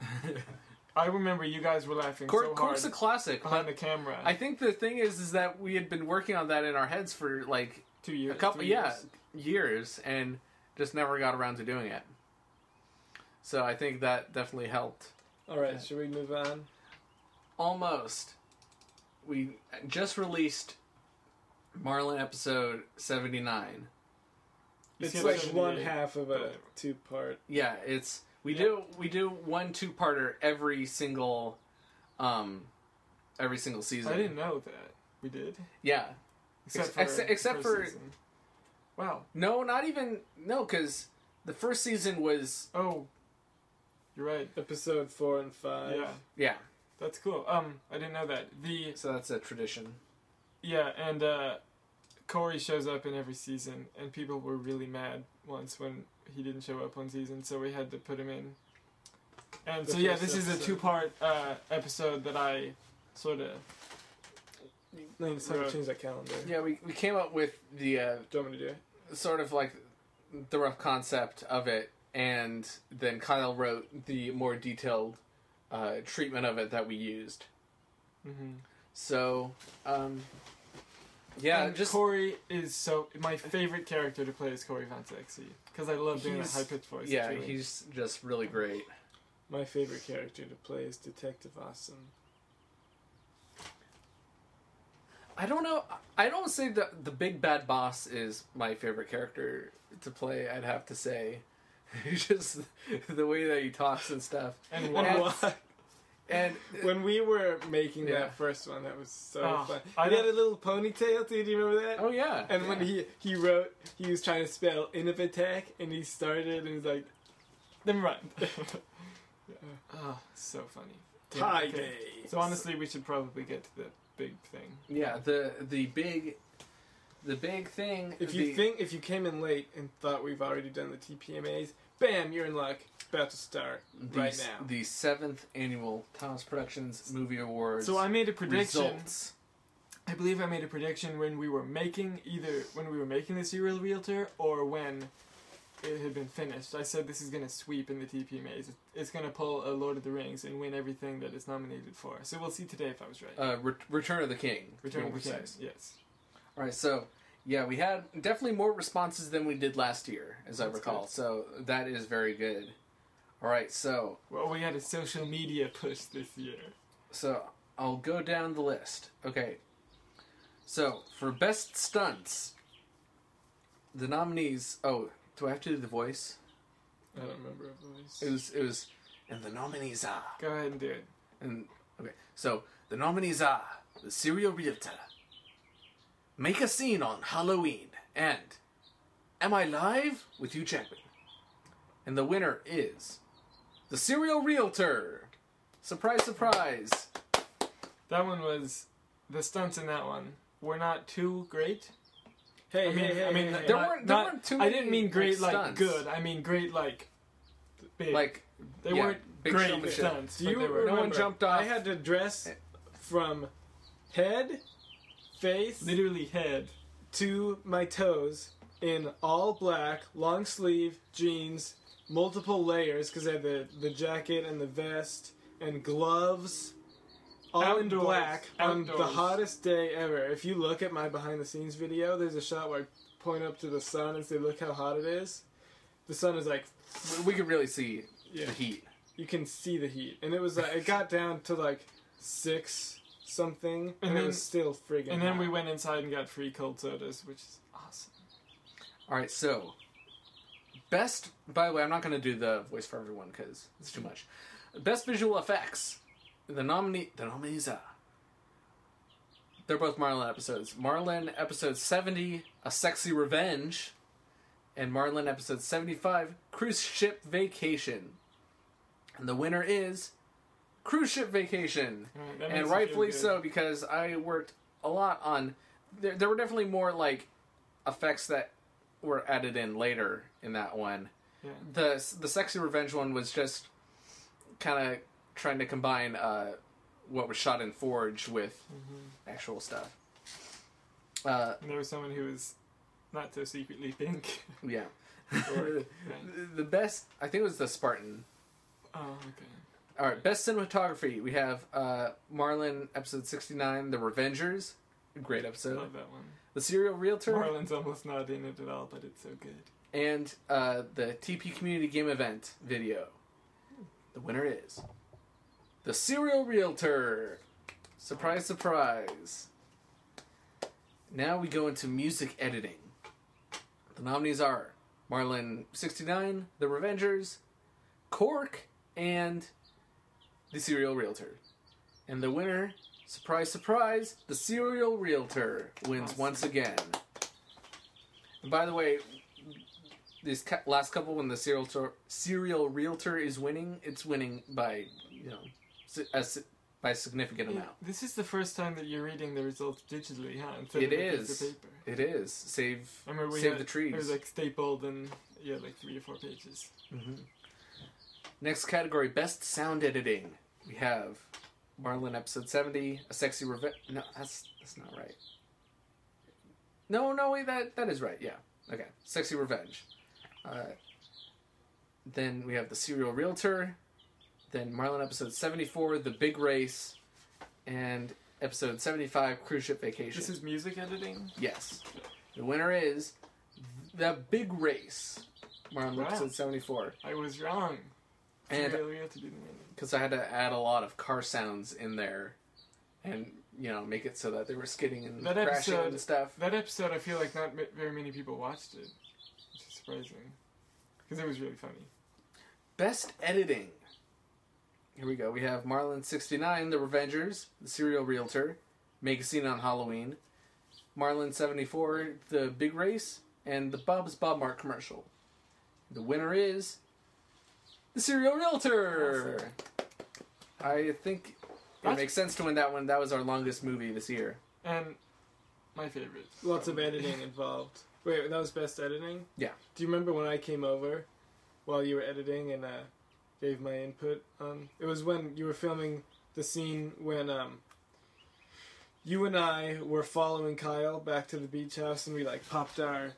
I remember you guys were laughing Cork, so hard Cork's a classic. behind the camera. I think the thing is, is that we had been working on that in our heads for like Two years. a couple, three yeah, years. years, and just never got around to doing it. So I think that definitely helped. All right, Yeah. should we move on? Almost. We just released Marlin episode seventy nine. You It's like one half of a two part. Yeah, it's we Yeah. do we do one two parter every single, um, every single season. I didn't know that we did. Yeah. Except Ex- for ex- except for- season. Wow. No, not even no, because the first season was Oh, you're right. Episode four and five. Yeah, yeah. that's cool. Um, I didn't know that. The So that's a tradition. yeah, and uh, Corey shows up in every season, and people were really mad once when he didn't show up one season, so we had to put him in. And The so yeah, first this is a two-part uh, episode that I sort of No, you to change that calendar. Yeah, we, we came up with the uh, Do you want me to do it? sort of like the rough concept of it, and then Kyle wrote the more detailed uh, treatment of it that we used. mm-hmm. So, um, yeah, and just Corey is so my favorite character to play is Corey Von Sexy because I love doing that high pitched voice. yeah, really- he's just really great. My favorite character to play is Detective Awesome. I don't know. I don't say that the big bad boss is my favorite character to play. I'd have to say, just the way that he talks and stuff. and And what- And when we were making Yeah. that first one, that was so Oh, fun. I he had a little ponytail too. Do you remember that? oh yeah, And when he he wrote, he was trying to spell Innovatech, and he started, and he's like, Then right. oh, ah, so funny. Yeah, "Tie okay. days." So honestly, we should probably get to the big thing. yeah, the the big, the big thing. if you the- think if you came in late and thought we've already done the TPMAs, bam, you're in luck. It's about to start the, right now. the seventh annual Thomas Productions Movie Awards. So I made a prediction. results. I believe I made a prediction when we were making either when we were making the serial realtor or when it had been finished. I said this is going to sweep in the TPMAs. It's going to pull a Lord of the Rings and win everything that it's nominated for. So we'll see today if I was right. Uh, Re- Return of the King. Return of the King. Yes. All right, so yeah, we had definitely more responses than we did last year, as I recall. good. So that is very good. All right, so Well, we had a social media push this year. so I'll go down the list. Okay. So for best stunts, the nominees. Oh, do I have to do the voice? I don't remember a voice. It was. It was. And the nominees are. Go ahead and do it. And okay, so the nominees are the serial realtor, make a scene on Halloween, and Am I Live with Hugh Jackman. And the winner is the serial realtor, Surprise, surprise. That one was the stunts in that one were not too great. Hey, I mean, hey, hey, I mean, hey, hey. There not- weren't- there not- weren't too I didn't mean great like, like, good. I mean great like big. Like, they yeah, weren't big great stunts. Do you they were, remember? No one jumped off. I had to dress eh. from head, face literally head. to my toes in all black, long sleeve jeans, multiple layers because I had the the jacket and the vest and gloves. All in Outdoors. black on the hottest day ever. If you look at my behind the scenes video, there's a shot where I point up to the sun and say, "Look how hot it is." The sun is like we could really see Yeah. the heat. you can see the heat, and it was like it got down to like six something, and, And it then- was still friggin' And then hot. we went inside and got free cold sodas, which is awesome. All right, so best. By the way, I'm not going to do the voice for everyone because it's too much. Best visual effects. The nominee. The nominees are. They're both Marlin episodes. Marlin episode 70, A Sexy Revenge, and Marlin episode 75, Cruise Ship Vacation. And the winner is Cruise Ship Vacation. And rightfully so because I worked a lot on. There, there were definitely more like effects that were added in later in that one. Yeah. The the sexy revenge one was just kind of trying to combine uh, what was shot in Forge with Mm-hmm. actual stuff. Uh, And there was someone who was not so secretly pink. yeah. Right. the best, I think it was the Spartan. Oh, okay. All right, best cinematography. We have uh, Marlin episode sixty nine, The Revengers, great episode. Love that one. The Serial Realtor. Marlin's almost not in it at all, but it's so good. and uh, the TP Community Game Event video. The winner is the Serial Realtor. Surprise, surprise. Now we go into music editing. The nominees are Marlin 69, The Revengers, Cork, and The Serial Realtor. And the winner, surprise, surprise, The Serial Realtor wins Awesome. once again. And by the way, this last couple when the serial tor- serial realtor is winning, it's winning by you know si- a si- by a significant Yeah, amount. this is the first time that you're reading the results digitally, huh? Instead it of is. The paper. It is. save I remember we save had, the trees. It was like stapled and yeah, like three or four pages. Mhm. Next category: best sound editing. We have Marlin episode seventy, a sexy revenge. No, that's that's not right. No, no, wait, that that is right. Yeah, okay, sexy revenge. Uh, then we have the serial realtor. Then Marlin episode seventy four, the big race, and episode seventy five, cruise ship vacation. This is music editing. Yes. The winner is the big race. Marlin Wow. episode seventy four. I was wrong. And Serial Realtor didn't win. Because I had to add a lot of car sounds in there, and you know make it so that they were skidding and That crashing episode- and stuff. That episode, I feel like not m- very many people watched it, which is surprising, because it was really funny. Best editing. Here we go. We have Marlin sixty nine, The Revengers, The Serial Realtor, Make a Scene on Halloween, Marlin seventy four, The Big Race, and the Bob's Bob Mart commercial. The winner is the Serial Realtor. I think it That's- makes sense to win that one. That was our longest movie this year. And my favorite. Lots of editing involved. Wait, that was best editing. Yeah. Do you remember when I came over while you were editing and uh, gave my input on? It was when you were filming the scene when um, you and I were following Kyle back to the beach house, and we like popped our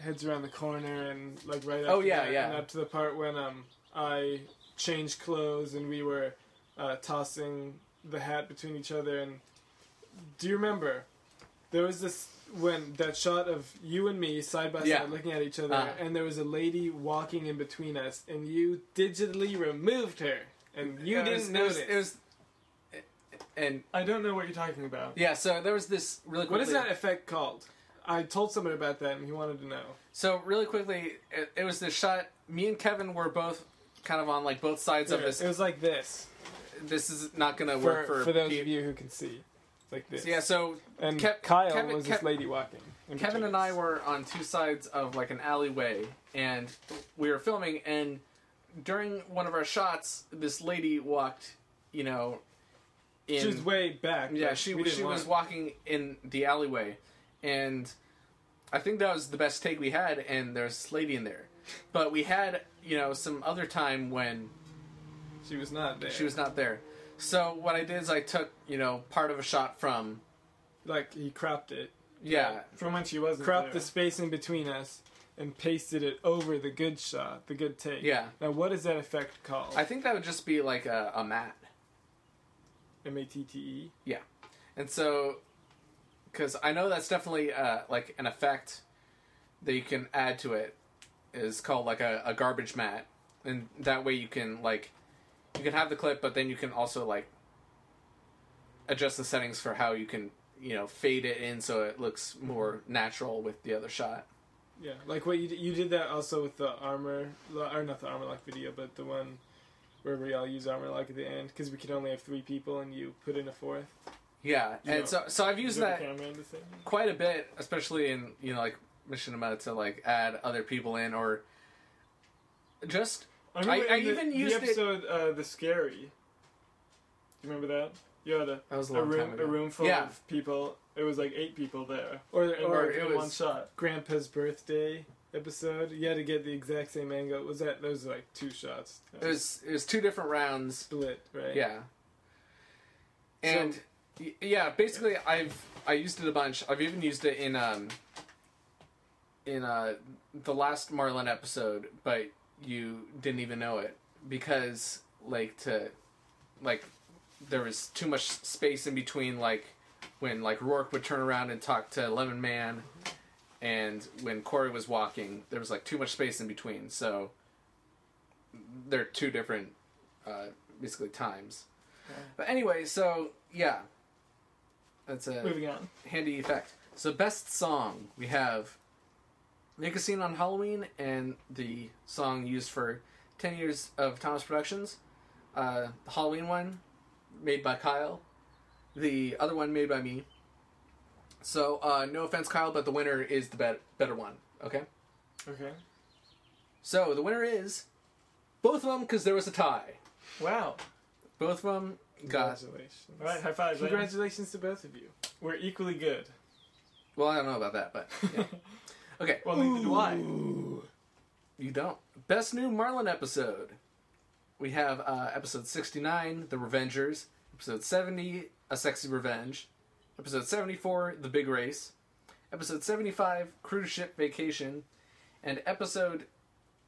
heads around the corner and like right. Oh, after yeah, that, yeah. And up to the part when um I changed clothes and we were uh, tossing the hat between each other. And do you remember? There was this when that shot of you and me side by Yeah. side looking at each other, Uh. and there was a lady walking in between us, and you digitally removed her, and you It didn't was- it notice. was- It was, and I don't know what you're talking about. yeah, so there was this really quickly. what is that effect called? I told somebody about that, and he wanted to know. So really quickly, it, it was this shot. Me and Kevin were both kind of on like both sides of this. It was like this This is not going to work for, for those of you who can see, like this. Yeah, so and Kev- Kyle Kevin- was this lady walking. in Kevin and I were on two sides of like an alleyway, and we were filming. And during one of our shots, this lady walked you know, in She was way back. yeah, she was she was walking in the alleyway, and I think that was the best take we had. And there's this lady in there, but we had you know some other time when She was not there. she was not there. So what I did is I took you know part of a shot from like he cropped it, yeah From when she wasn't cropped there. the space in between us, and pasted it over the good shot, the good take. yeah. Now, what is that effect called? I think that would just be like a, a matte. M A T T E. Yeah. And so, because I know that's definitely uh, like an effect that you can add to it is called like a, a garbage matte, and that way you can like you can have the clip, but then you can also like adjust the settings for how you can you know fade it in so it looks more natural with the other shot. Yeah, like what you did, you did that also with the armor, or not the armor lock video, but the one where we all use armor lock at the end because we could only have three people and you put in a fourth. Yeah, You and know, so so I've used that camera in the thing. quite a bit, especially in you know like Machinima to like add other people in or just I- I in the, even the used it- episode uh, the scary. Do you remember that? You had a, a a room a room full Yeah. of people. It was like eight people there, Or, or or it was- one shot. Grandpa's birthday episode. You had to get the exact same angle. Was that those like two shots It was it was two different rounds. split, right? Yeah. And y yeah, basically I've I used it a bunch. I've even used it in um in uh the last Marlin episode, but you didn't even know it because like to like there was too much space in between like when like Rourke would turn around and talk to Lemon Man and when Corey was walking, there was like too much space in between. So they're two different uh basically times. But anyway, so yeah. That's a Moving on. handy effect. So best song we have Make a Scene on Halloween and the song used for ten years of Thomas Productions. Uh, the Halloween one made by Kyle. The other one made by me. So uh, no offense, Kyle, but the winner is the bet- better one. Okay. Okay. So the winner is both of them because there was a tie. Wow. Both of them got. Congratulations. All right. High five. Congratulations to both of you. We're equally good. Well, I don't know about that, but yeah. okay. well, neither do I. You don't. Best new Marlin episode. We have uh, episode 69, The Revengers. Episode 70, A Sexy Revenge. Episode 74, The Big Race. Episode 75, Cruise Ship Vacation. And episode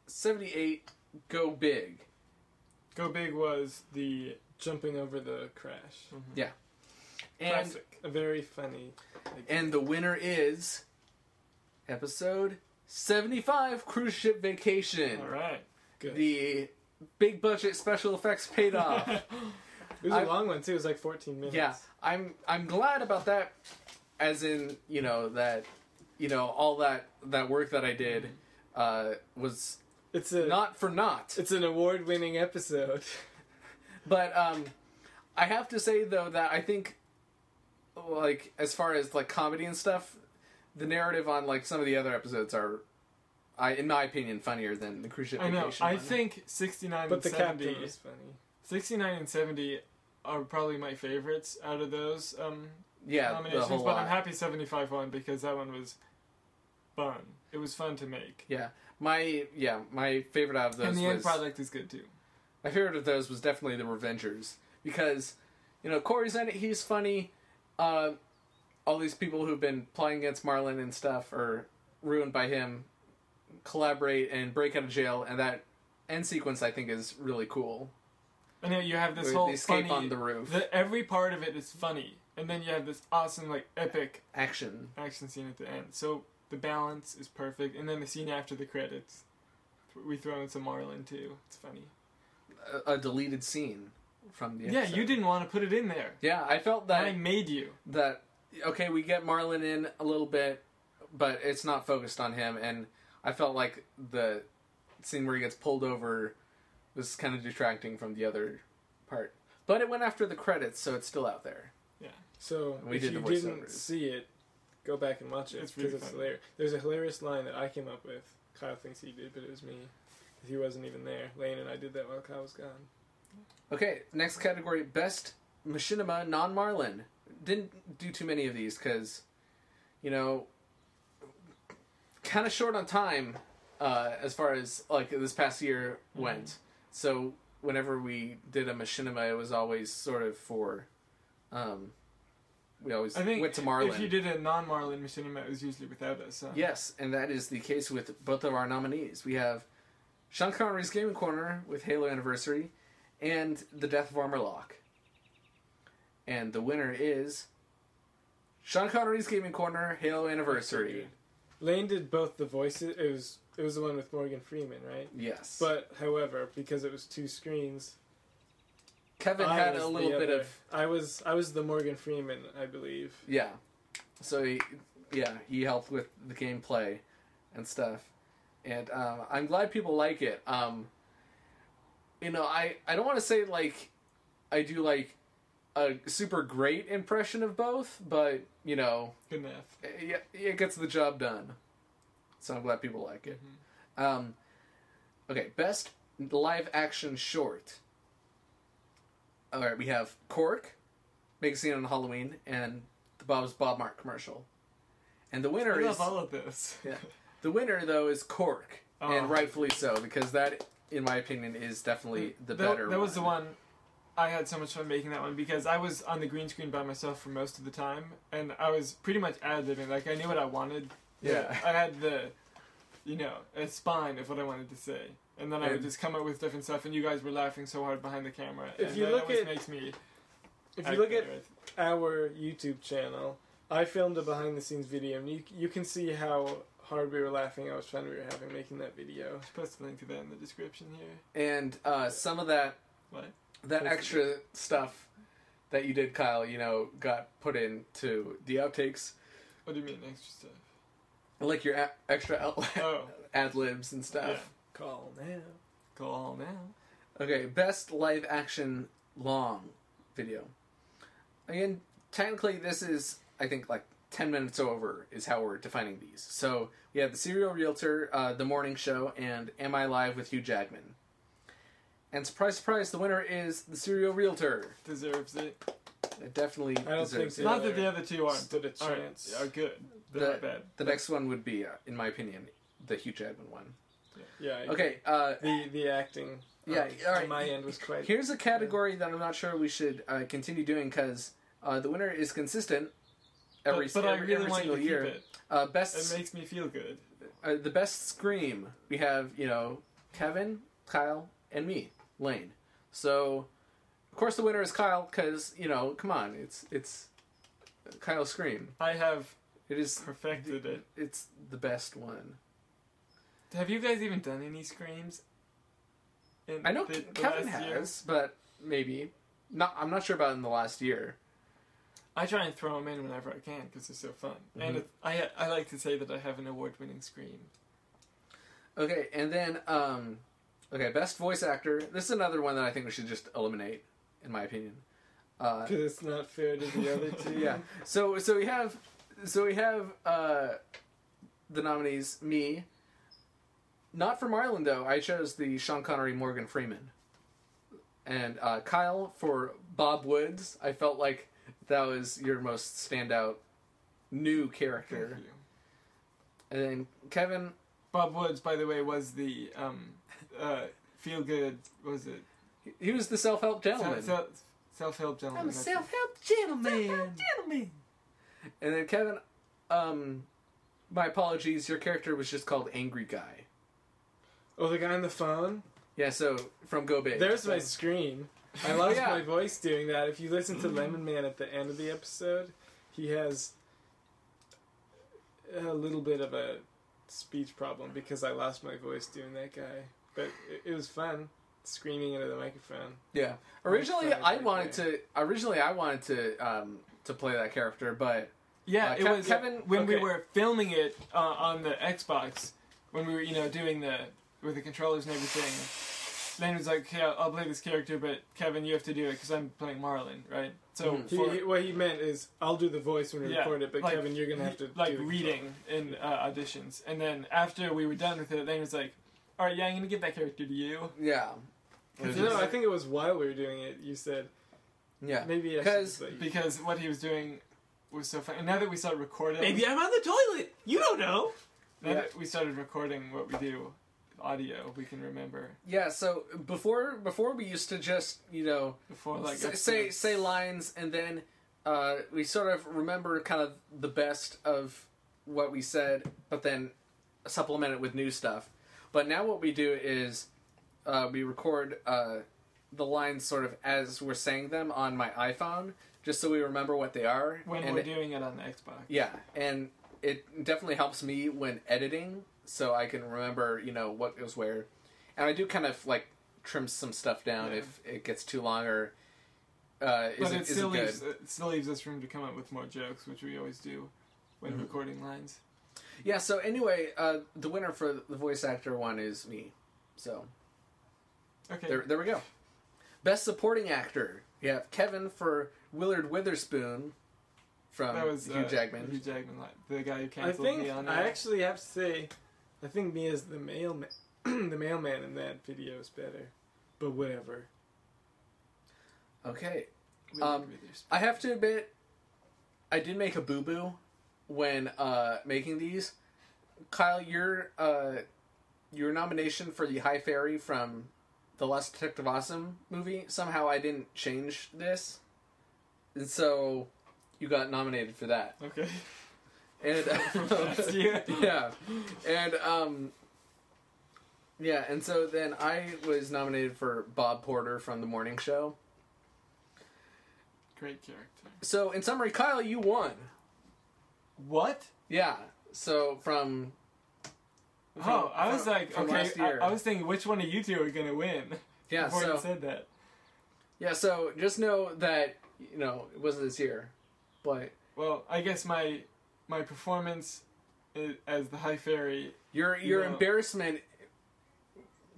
78, Go Big. Go Big was the Jumping over the crash. Yeah. And classic. A very funny. like, and the winner is episode 75, Cruise Ship Vacation. All right. good. The big budget special effects paid off. it was a long one too. It was like 14 minutes. Yeah, I'm I'm glad about that. As in, you know that, you know all that that work that I did uh, was It's a not for naught. It's an award-winning episode. But um, I have to say though that I think, like as far as like comedy and stuff, the narrative on like some of the other episodes are, I in my opinion, funnier than the cruise ship I know. vacation. I one. think 69 But and the 70. captain was funny. 69 and 70 are probably my favorites out of those um, yeah, the nominations. whole But I'm happy 75 won because that one was fun. It was fun to make. Yeah, my yeah my favorite out of those and the was end product is good too. My favorite of those was definitely the Revengers because, you know, Corey's in it. He's funny. Uh, all these people who've been playing against Marlin and stuff are ruined by him. Collaborate and break out of jail, and that end sequence I think is really cool. And then you have this Where whole escape funny, on the roof. the- every part of it is funny, and then you have this awesome like epic Action. action scene at the end. So the balance is perfect, and then the scene after the credits, we throw in some Marlin too. It's funny. A, a deleted scene from the. Yeah, you didn't want to put it in there. Yeah, I felt that I made you. that okay, we get Marlin in a little bit, but it's not focused on him, and I felt like the scene where he gets pulled over was kind of detracting from the other part. But it went after the credits, so it's still out there. Yeah. So We if did you didn't see it, go back and watch it It's because really it's funny. hilarious. There's a hilarious line that I came up with. Kyle thinks he did, but it was me. He wasn't even there. Lane and I did that while Kyle was gone. Okay, next category: best machinima non-Marlin. Didn't do too many of these because, you know, kind of short on time uh, as far as like this past year Mm-hmm. went. So whenever we did a machinima, it was always sort of for. Um, we always I think went to Marlin. if you did a non-Marlin machinima, it was usually without us. So. Yes, and that is the case with both of our nominees. We have Sean Connery's Gaming Corner with Halo Anniversary and The Death of Armorlock. And the winner is Sean Connery's Gaming Corner, Halo Anniversary. Lane did both the voices. It was it was the one with Morgan Freeman, right? Yes. But however, because it was two screens, Kevin I had a little bit other- of I was I was the Morgan Freeman, I believe. yeah. So he, yeah, he helped with the gameplay and stuff. And um, I'm glad people like it. Um, you know, I, I don't want to say like I do like a super great impression of both, but you know, Good enough. yeah, it gets the job done. So I'm glad people like it. Um, okay, best live action short. All right, we have Cork, Make a Scene on Halloween, and the Bob's Bob Mart commercial. And the winner I is all of this. yeah. the winner though is Cork, and Oh. rightfully so because that, in my opinion, is definitely the that, better. That was the one. I had so much fun making that one because I was on the green screen by myself for most of the time, and I was pretty much ad libbing. Like I knew what I wanted. Yeah. I had the, you know, a spine of what I wanted to say, and then I would just come up with different stuff, and you guys were laughing so hard behind the camera. If you look always at- makes me. If you look at our YouTube channel, I filmed a behind the scenes video, and you you can see how hard we were laughing, how much fun we were having making that video. i post a link to that in the description here. and uh, some of that What? That extra stuff that you did, Kyle, you know, got put into the outtakes, What do you mean extra stuff? like your a- extra out- Oh, ad libs and stuff. Yeah. Call now. call now. Okay, best live action long video. Again, technically, this is I think like ten minutes over is how we're defining these. So we have the Serial Realtor, uh, The Morning Show, and Am I Live with Hugh Jackman. And surprise, surprise, the winner is the Serial Realtor. Deserves it. It definitely I don't deserves think it. the Not that the other other two aren't. stood a aren't- chance. Are good. They're The- not bad. The next one would be, uh, in my opinion, the Hugh Jackman one. Yeah. I Okay, uh, The the acting. Yeah, um, all right. On my end was quite. here's a category that I'm not sure we should uh, continue doing because uh, the winner is consistent every, but, but I every, really every want you single to year. keep it. Uh, best It makes me feel good. uh, the best scream we have you know Kevin, Kyle, and me, Lane. So of course the winner is Kyle because you know come on it's it's Kyle scream. I have It is perfected it. it's the best one. Have you guys even done any screams? In I know the- Ke- the Kevin last year? has, but maybe not. I'm not sure about in the last year. I try and throw them in whenever I can because they're so fun. And Mhm. it, I I like to say that I have an award-winning scream. Okay, and then um, okay, best voice actor. This is another one that I think we should just eliminate, in my opinion. Uh, Because it's not fair to the other two. yeah. So so we have so we have uh, the nominees. Me. Not for Marlin though. I chose the Sean Connery Morgan Freeman. And uh, Kyle for Bob Woods. I felt like that was your most standout new character. Thank you. And then Kevin. Bob Woods, by the way, was the um, uh, feel good. What was it? He was the self-help gentleman. Self, self help gentleman. I'm a self-help gentleman. Self-help gentleman. And then Kevin, um, my apologies. Your character was just called Angry Guy. Oh, the guy on the phone. Yeah, so from Go Big. There's so, my screen. I lost yeah. my voice doing that. If you listen to Lemon Man at the end of the episode, he has a little bit of a speech problem because I lost my voice doing that guy. But it, it was fun screaming into the microphone. Yeah. Originally, I wanted to. Originally, I wanted to um to play that character, but Yeah, Uh, it Ke- was Kevin- when we were filming it uh, on the Xbox when we were you know doing the with the controllers and everything. Lane was like, "Yeah, I'll play this character, but Kevin, you have to do it because I'm playing Marlin, right?" So Mhm. For, he- what he meant is, I'll do the voice when we Yeah, record it, but like- Kevin, you're gonna have to like do the reading in uh, auditions, and then after we were done with it, Lane was like, "All right, yeah, I'm gonna give that character to you." yeah. It No, I think it was while we were doing it. You said yeah. maybe I should Because- say- because what he was doing was so funny. And now that we started recording, maybe I'm on the toilet. You don't know. now Yeah. that we started recording what we do, audio, we can remember Yeah, so before before we used to just you know before like s- say episodes. say lines and then uh, we sort of remember kind of the best of what we said, but then supplement it with new stuff. But now what we do is uh, we record uh, the lines sort of as we're saying them on my iPhone, just so we remember what they are. when and we're it- doing it on the Xbox. yeah, and it definitely helps me when editing, so I can remember, you know, what goes where. And I do kind of like trim some stuff down Yeah. if it gets too long or uh, But it still leaves good. it still leaves us room to come up with more jokes, which we always do when Mhm. recording lines. Yeah. So anyway, uh, the winner for the voice actor one is me. So Okay. there, there we go. Best supporting actor. You have Kevin for Willard Witherspoon from that was Hugh uh, Jackman. Hugh Jackman, like, the guy who I canceled think me on. I actually have to say, I think me as the mailman, the mailman in that video is better. But whatever. Okay. Um, I have to admit, I did make a boo boo when uh, making these. Kyle, your uh, your nomination for the High Fairy from the Last Detective Awesome movie somehow I didn't change this, and so you got nominated for that. Okay. And yeah, and um, yeah, and so then I was nominated for Bob Porter from The Morning Show. Great character. So in summary, Kyle, you won. What? Yeah. So from. Oh, I was from- like, from okay. last I, year. I was thinking, which one of you two are gonna win? yeah. Before So you said that. yeah. So just know that you know it wasn't this year, but Well, I guess my my performance as the High Fairy. your your Yeah. embarrassment,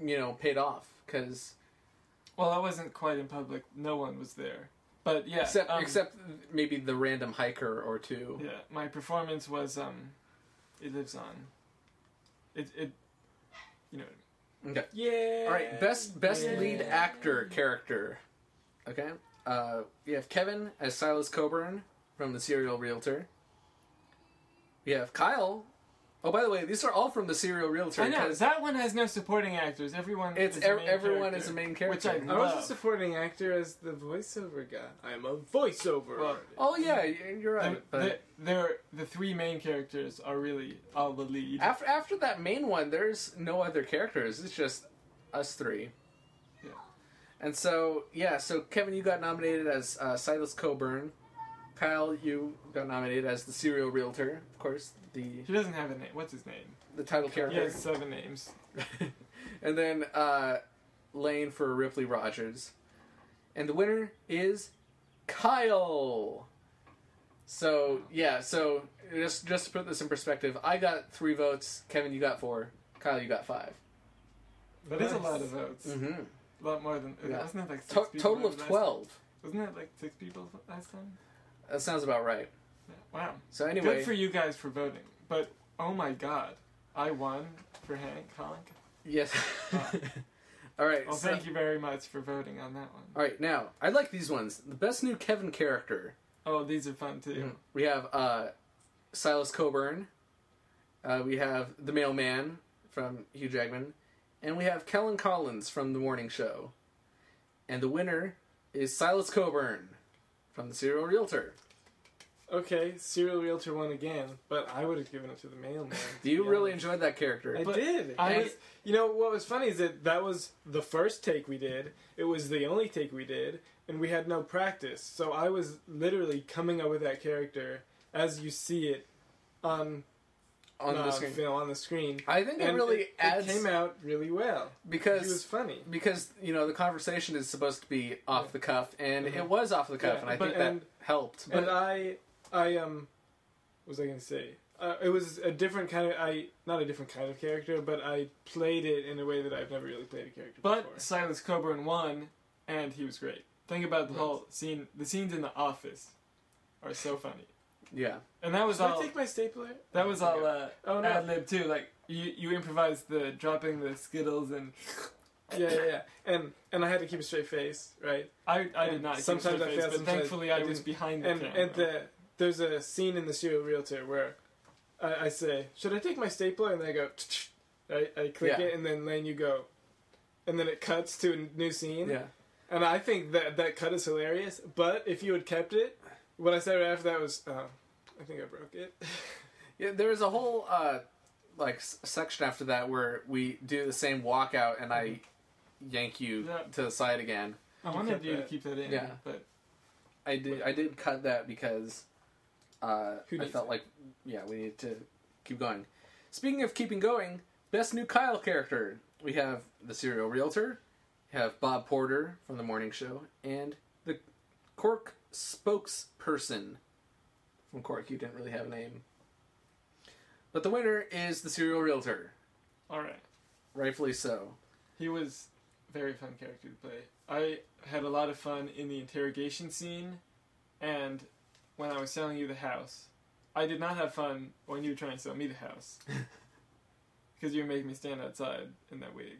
you know, paid off because Well, I wasn't quite in public. No one was there. But yeah, except um, except maybe the random hiker or two. yeah, my performance was um, it lives on. It it, you know, Okay. Yeah. All right. Best best Yeah. lead actor character. Okay. Uh, we have Kevin as Silas Coburn from the Serial Realtor. We have Kyle. Oh, by the way, these are all from the Serial Realtor. I know 'cause that one has no supporting actors. Everyone It's is a main everyone character, is a main which character. I I was a supporting actor as the voiceover guy. I'm a voiceover. Well. Oh yeah, you're The, right. But the, they're, the three main characters are really all the lead. after after that main one, there's no other characters. It's just us three. Yeah. And so yeah, so Kevin, you got nominated as uh, Silas Coburn. Kyle, you got nominated as the serial realtor, of course, the He doesn't have a name. What's his name? the title He character. has seven names. and then uh, Lane for Ripley Rogers. And the winner is Kyle. So yeah, so just just to put this in perspective, I got three votes. Kevin, you got four. Kyle, you got five. That is a lot of votes. Mm-hmm. A lot more than Yeah. wasn't it like six To- total of twelve. Wasn't that like six people last time? That sounds about right. Wow. So anyway, Good for you guys for voting. But oh my god, I won for Hank Honk. yes. all right. Well, so- thank you very much for voting on that one. All right. Now, I like these ones. The best new Kevin character. Oh, these are fun too. Mhm. We have uh, Silas Coburn. Uh, we have the Mailman from Hugh Jackman, and we have Kellen Collins from The Morning Show. And the winner is Silas Coburn from The Serial Realtor. Okay, serial realtor won again, but I would have given it to the mailman. Do you really honest. enjoy that character? I But did. I- And, you know what was funny is that that was the first take we did. It was the only take we did, and we had no practice. So I was literally coming up with that character as you see it on on uh, the screen. you know, on the screen. I think it And really it, adds It came out really well. because He was funny. because you know the conversation is supposed to be off Yeah. the cuff, and Mhm. it was off the cuff, Yeah, and I but- think that and- helped. And But I, I um, what was I gonna say? Uh, it was a different kind of I not a different kind of character, but I played it in a way that I've never really played a character But before. Silas Coburn won, and he was great. Think about the Yes. whole scene. The scenes in the office are so funny, yeah, and that was Should all. I take my stapler? That was all uh, Oh no! ad lib too. Like you, you improvised the dropping the skittles and yeah, yeah, yeah. And and I had to keep a straight face, right? I, I And did not. keep a sometimes straight I face, failed, but thankfully I I was behind the And camera. and the there's a scene in the serial realtor where I, I say, "Should I take my stapler?" And they go, right? I click Yeah. it, and then Lane, you go, and then it cuts to a new scene. Yeah. And I think that that cut is hilarious. But if you had kept it, what I said right after that was, uh, I think I broke it. Yeah, there was a whole uh, like s- section after that where we do the same walkout, and I yank you Yeah. to the side again. I You wanted kept you to that. keep that in. Yeah. But I did. I did cut that because uh, Who I felt it? like yeah, we need to keep going. Speaking of keeping going, best new Kyle character. We have the serial realtor, we have Bob Porter from the morning show, and the Cork spokesperson from Cork. You didn't really have a name, but the winner is the serial realtor. all right. Rightfully so. He was a very fun character to play. I had a lot of fun in the interrogation scene, and when I was selling you the house. I did not have fun when you were trying to sell me the house. Because you were making me stand outside in that wig.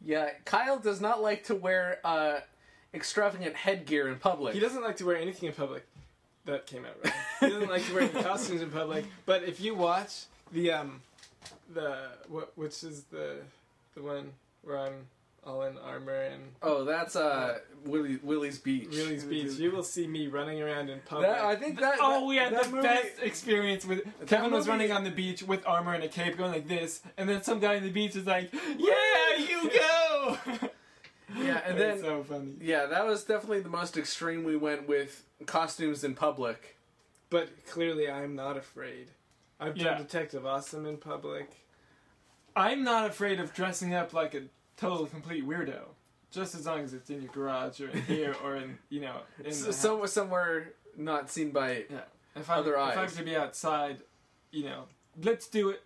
Yeah, Kyle does not like to wear uh, extravagant headgear in public. He doesn't like to wear anything in public. That came out right. He doesn't like to wear costumes in public. But if you watch the um, the what which is the the one where I'm all in armor and Oh, that's uh, Willie, Willie's Beach. Willie's Beach, you will see me running around in public. That, I think that. oh, that- we had that the movie- best experience with Kevin was movie- running on the beach with armor and a cape, going like this, and then some guy on the beach is like, "Yeah, you go!" Yeah, and then so funny. yeah, that was definitely the most extreme we went with costumes in public. But clearly, I'm not afraid. I've Yeah. done Detective Awesome in public. I'm not afraid of dressing up like a total complete weirdo, just as long as it's in your garage or in here or in you know in S- the some, somewhere not seen by. Yeah. If I Other if I eyes. have to be outside, you know, let's do it.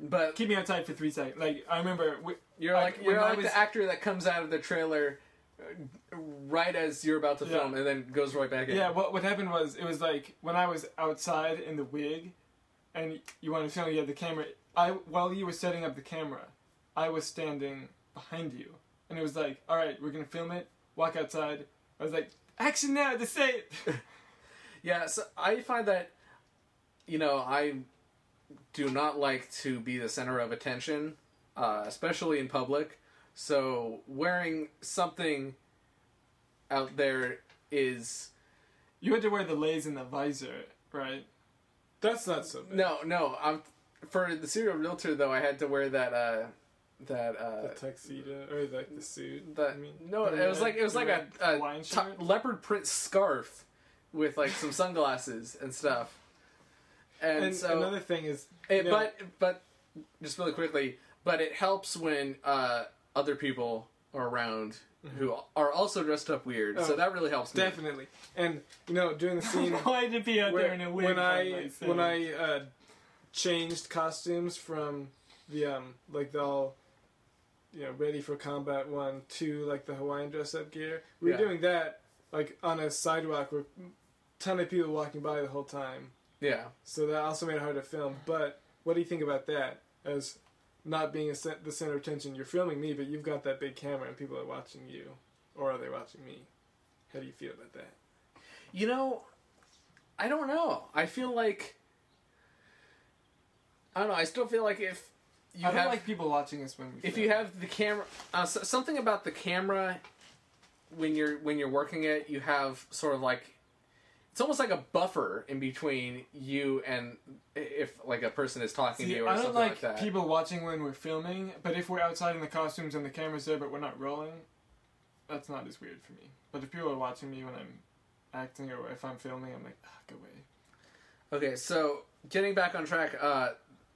But Keep me outside for three seconds. Like I remember, we, you're like when you're I like was- the actor that comes out of the trailer uh, right as you're about to Yeah. film, and then goes right back in. yeah. What what happened was it was like when I was outside in the wig, and you wanted to film, you had the camera. I while you were setting up the camera, I was standing behind you, and it was like, all right, we're gonna film it. Walk outside. I was like, action now to say it. Yeah, so I find that, you know, I do not like to be the center of attention, uh, especially in public. So wearing something out there is you had to wear the lays and the visor, right? That's not so bad. no, no. I'm for the serial realtor though. I had to wear that uh, that The uh, tuxedo or like the suit. the I mean, no. the It was red- like it was like a, a t- leopard print scarf with like some sunglasses and stuff. And, and so another thing is, It, No. But but just really quickly, but it helps when uh, other people are around who are also dressed up weird. so Oh, that really helps me. definitely, and you know, during the scene Why to be out where- there in a wig? when I when I uh, changed costumes from the um like the all you know ready for combat one two like the Hawaiian dress up gear. We were Yeah. doing that like on a sidewalk with a ton of people walking by the whole time. Yeah. So that also made it hard to film. But what do you think about that as not being cent- the center of attention? You're filming me, but you've got that big camera and people are watching you, or are they watching me? How do you feel about that? You know, I don't know. I feel like I don't know. I still feel like if you I don't have like people watching us when we. if film. you have the camera, uh, s something about the camera when you're when you're working it, you have sort of like it's almost like a buffer in between you and if like a person is talking See, to you or I don't something like, like, that. people watching when we're filming, but if we're outside in the costumes and the camera's there, but we're not rolling, that's not as weird for me. But if people are watching me when I'm acting or if I'm filming, I'm like, ah, go away. Okay, so getting back on track, uh,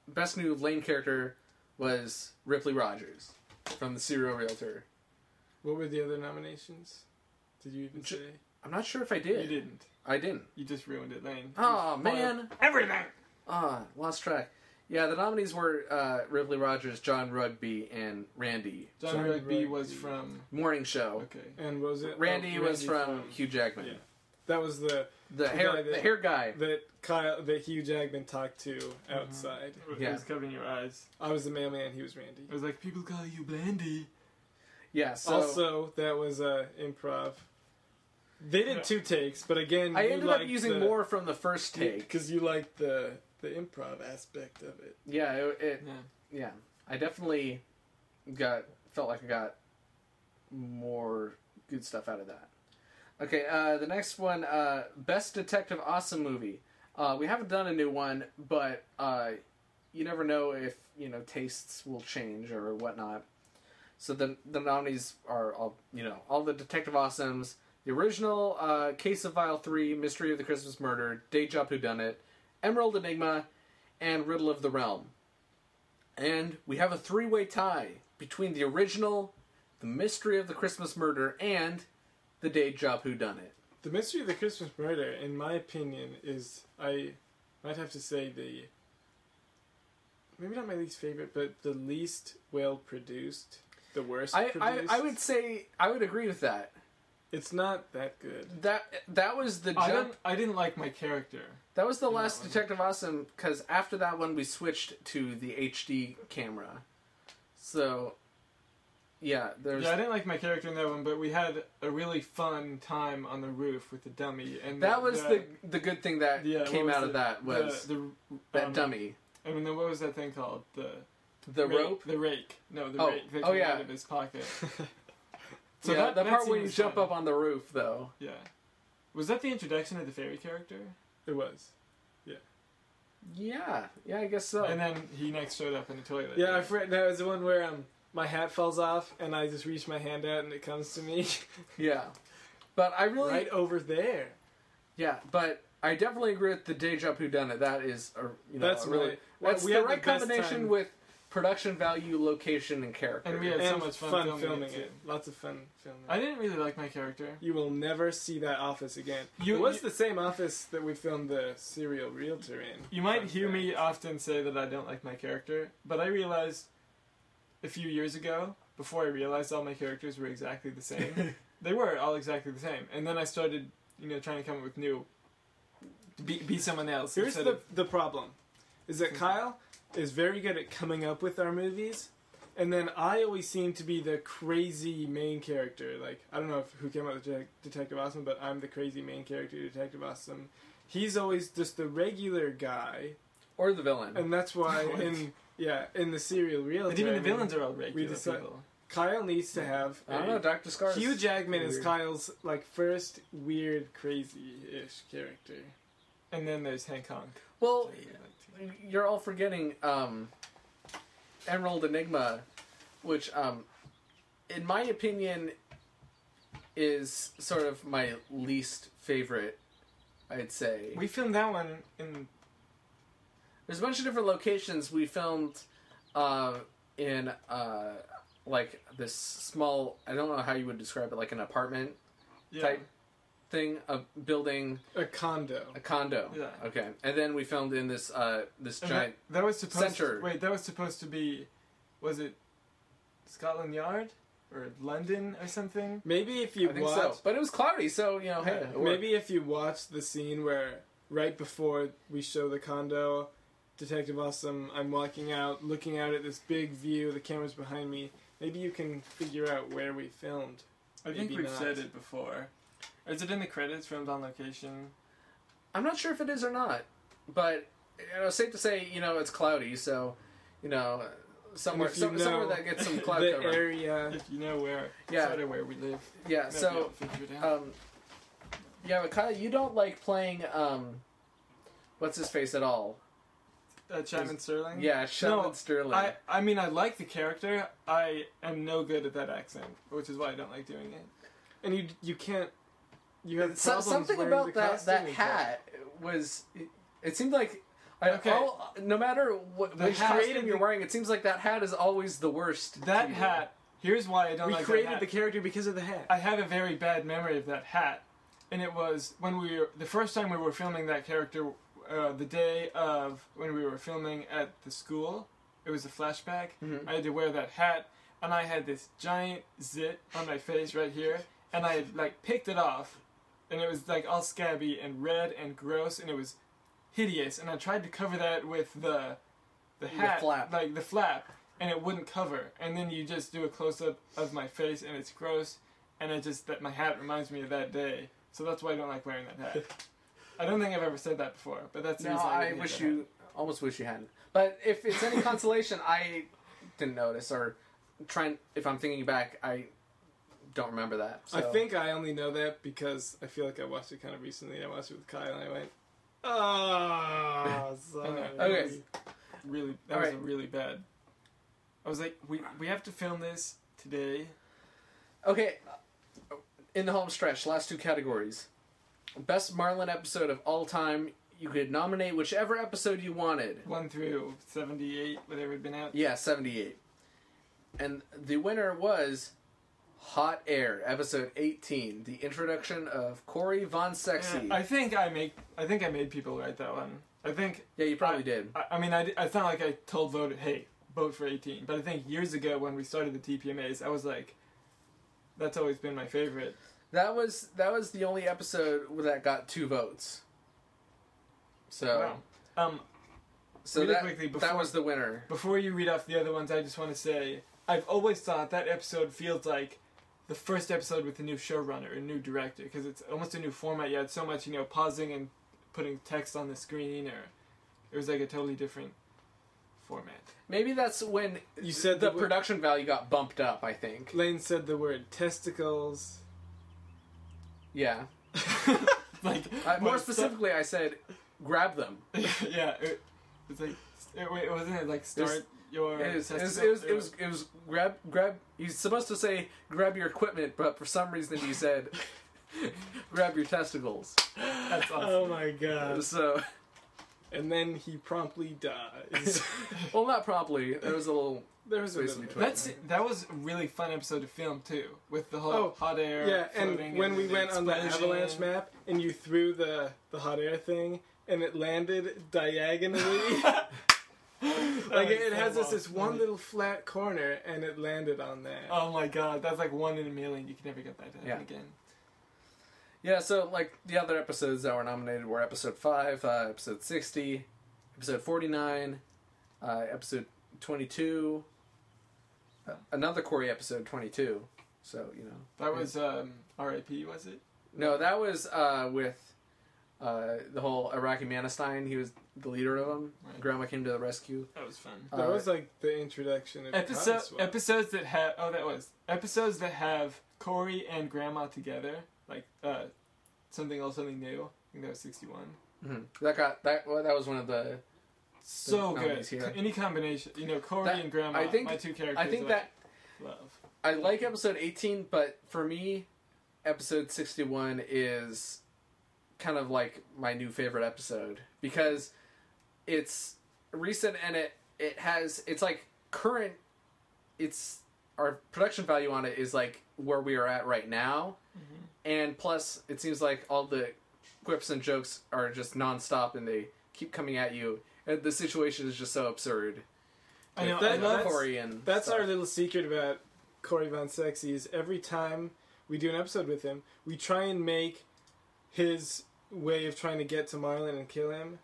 best new lane character was Ripley Rogers from the Serial Realtor. What were the other nominations? Did you even J- say? I'm not sure if I did. You did. didn't. I didn't. You just ruined it, Lane. Oh man. everything. Ah, lost track. Yeah, the nominees were uh, Ripley Rogers, John Rugby, and Randy. John, John Rugby was from. Morning Show. Okay. And was it? Randy Oh, was Randy from Hugh Jackman. Yeah. That was the The The hair, guy the that- hair guy. that Kyle that Hugh Jackman talked to Mm-hmm. outside. It Yeah. was covering your eyes. I was the mailman. He was Randy. It was like people call you Blandy. Yeah. So also, that was uh, improv. They did two takes, but again, I you ended up using the, more from the first take. because you like the the improv aspect of it. Yeah. It, it Yeah. yeah. I definitely got felt like I got more good stuff out of that. Okay, uh, the next one, uh, best detective awesome movie. Uh, we haven't done a new one, but uh, you never know if you know tastes will change or whatnot. So the the nominees are all you know all the detective awesomes. The original uh, Case of File Three, Mystery of the Christmas Murder, Day Job Who Done It, Emerald Enigma, and Riddle of the Realm. And we have a three way tie between the original, the Mystery of the Christmas Murder, and the Day Job Who Done It. The mystery of the Christmas murder, in my opinion, is I might have to say the maybe not my least favorite, but the least well produced, the worst I, I, produced. I would say I would agree with that. It's not that good. That that was the I jump. I didn't like my character. That was the last. Detective Awesome because after that one we switched to the HD camera. So, yeah, there's Yeah, I didn't like my character in that one, but we had a really fun time on the roof with the dummy, and that was the the good thing that yeah, came was out of that was the, the that um, dummy, I mean, then what was that thing called? The the rake- rope. The rake. No, the Oh, rake that oh, came yeah. out of his pocket. So So yeah, that- the that part scene where you jump fun. up on the roof, though. Yeah. Was that the introduction of the fairy character? It was. Yeah. Yeah, yeah, I guess so. And then he next showed up in the toilet. Yeah, I forgot. That was the one where um my hat falls off and I just reach my hand out and it comes to me yeah, but I really, right over there. yeah, but I definitely agree with the Day Job Who Done It. That is a you know That's a really well, that's we the had the right combination time. with production value, location, and character. And we had so much fun filming it, too. Lots of fun filming. I didn't really like my character. You will never see that office again. You- it was you- the same office that we filmed the serial realtor in. You might Fun hear me often say that I don't like my character, but I realized a few years ago, before I realized all my characters were exactly the same, they were all exactly the same. And then I started, you know, trying to come up with new, be, be someone else. Here's the of, the problem, is that Kyle is very good at coming up with our movies, and then I always seem to be the crazy main character. Like I don't know if, who came up with Det- Detective Awesome, but I'm the crazy main character, Detective Awesome. He's always just the regular guy, or the villain. and that's why in yeah in the serial real. but even the villains are all regular decide- people. Kyle needs to have. I don't know, Doctor Scar. Hugh Jackman is. Kyle's like first weird, crazy-ish character. And then there's Hank Kong. Well, you're all forgetting um, Emerald Enigma, which, um, in my opinion, is sort of my least favorite. I'd say We filmed that one in. There's a bunch of different locations we filmed uh, in, uh, like this small. I don't know how you would describe it, like an apartment Yeah. type thing, a building, A condo. a condo. Yeah. Okay, and then we filmed in this uh, this And giant. that, that was supposed center. To, wait, that was supposed to be. Was it Scotland Yard? Or London or something? Maybe if you I think watch, so, but it was cloudy, so you know, Yeah, it worked. maybe if you watch the scene where right before we show the condo, Detective Awesome, I'm walking out, looking out at this big view. The camera's behind me. Maybe you can figure out where we filmed. I think Maybe we've not. said it before. Is it in the credits filmed on location? I'm not sure if it is or not, but you know, safe to say, you know, it's cloudy, so you know, somewhere, if you some, somewhere that gets some cloud the cover. area. If you know where, Yeah. sort of where we live. Yeah, so able to figure it out. um, yeah, but Kyle, you don't like playing um, what's his face at all? Uh, Chapman Sterling. Yeah, Sheldon No, Sterling. I I mean I like the character. I am no good at that accent, which is why I don't like doing it. And you you can't. You have So- something about that that hat was. It, it seemed like. I, Okay. all, no matter what The which costume you're wearing, it seems like that hat is always the worst. That hat. Here's why I don't We like created the character because of the hat. I have a very bad memory of that hat, and it was when we were the first time we were filming that character, uh, the day of when we were filming at the school. It was a flashback. Mhm. I had to wear that hat, and I had this giant zit on my face right here, and I had like picked it off, and it was like all scabby and red and gross, and it was hideous. And I tried to cover that with the the The hat, flap. like the flap, and it wouldn't cover. And then you just do a close up of my face, and it's gross. And it just that my hat reminds me of that day, so that's why I don't like wearing that hat. I don't think I've ever said that before, but that's No, I wish you almost wish you hadn't. But if it's any consolation, I didn't notice or trying. If I'm thinking back, I don't remember that. I think I only know that because I feel like I watched it kind of recently. I watched it with Kyle and I went, oh, sorry. Okay. really that All was right. really bad. I was like, we we have to film this today. Okay, in the home stretch, last two categories. Best Marlin episode of all time. You could nominate whichever episode you wanted. One through seventy eight, whatever had been out. Yeah, 78. And the winner was Hot Air, episode 18, the introduction of Corey Von Sexy. Yeah, I think I make I think I made people write that one. I think yeah, you probably did. I, I mean I, it's not like I told vote hey vote for eighteen, but I think years ago when we started the TPMAs, I was like, that's always been my favorite. That was that was the only episode that got two votes. So Wow. Um, so Really that, quickly, that was the winner. Before you read off the other ones, I just want to say I've always thought that episode feels like the first episode with a new showrunner, a new director, because it's almost a new format. You had so much, you know, pausing and putting text on the screen, or it was like a totally different format. Maybe that's when You said the the wo- production value got bumped up, I think. Lane said the word testicles. Yeah. like Uh, more specifically, I said grab them. yeah, it, it's like it, wait, wasn't it like start your? It was, it was, it was, it was, it was grab, grab. He's supposed to say grab your equipment, but for some reason he said grab your testicles. That's awesome. Oh my god. So, And then he promptly dies. well, not promptly. There was a little. There was a Space little bit. between. That's that was a really fun episode to film too, with the whole Oh, hot air. Yeah, floating and when we the went on the avalanche map and you threw the the hot air thing and it landed diagonally. like it, it has this this one little flat corner and it landed on there. Oh my god, that's like one in a million. You can never get that to happen Yeah. again. Yeah, so like the other episodes that were nominated were episode five, uh, episode sixty, episode forty nine, uh, episode twenty two, another Corey episode twenty two. So you know That was um, R.I.P. Was it? no, that was uh, with uh, the whole Iraqi Manstein. He was the leader of them. Right. Grandma came to the rescue. That was fun. that uh, was like the introduction of Episode episodes that have oh that was episodes that have Corey and Grandma together, like uh, something else, something new. I think that was sixty one. hmm That got that. Well, that was one of the. So good. here. Any combination, you know, Corey That- and Grandma. I think- my two characters. I think that I love. I like episode 18, but for me, episode 61 is kind of like my new favorite episode because it's recent and it it has it's like current it's our production value on it is like where we are at right now mm-hmm. and plus it seems like all the quips and jokes are just nonstop and they keep coming at you and the situation is just so absurd I know. That- I love that's- Corey and That's stuff. our little secret about Corey Von Sexy is every time we do an episode with him, we try and make his way of trying to get to Marlin and kill him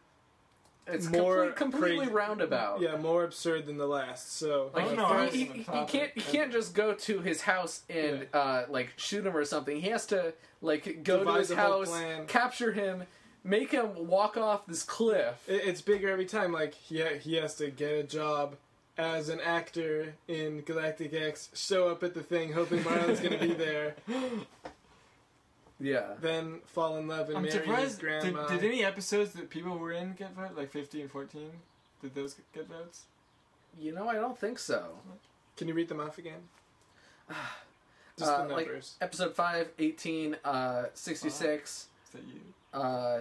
it's more complete, completely crazy- roundabout yeah more absurd than the last. So Like I he, don't know, I he, he, he can't he can't just go to his house and uh, like shoot him or something. He has to like go to his house, plan. capture him, make him walk off this cliff. it, it's bigger every time. Like he ha- he has to get a job as an actor in Galactic X, show up at the thing hoping Marlin's gonna be there, Yeah, then fall in love and I'm marry his surprised. Did, grandma. did any episodes that people were in get voted? Like 15 and 14? Did those get votes? you know I don't think so. Can you read them off again? Just Uh, the like- Episode 5, 18, uh, 66, Is that you? Uh,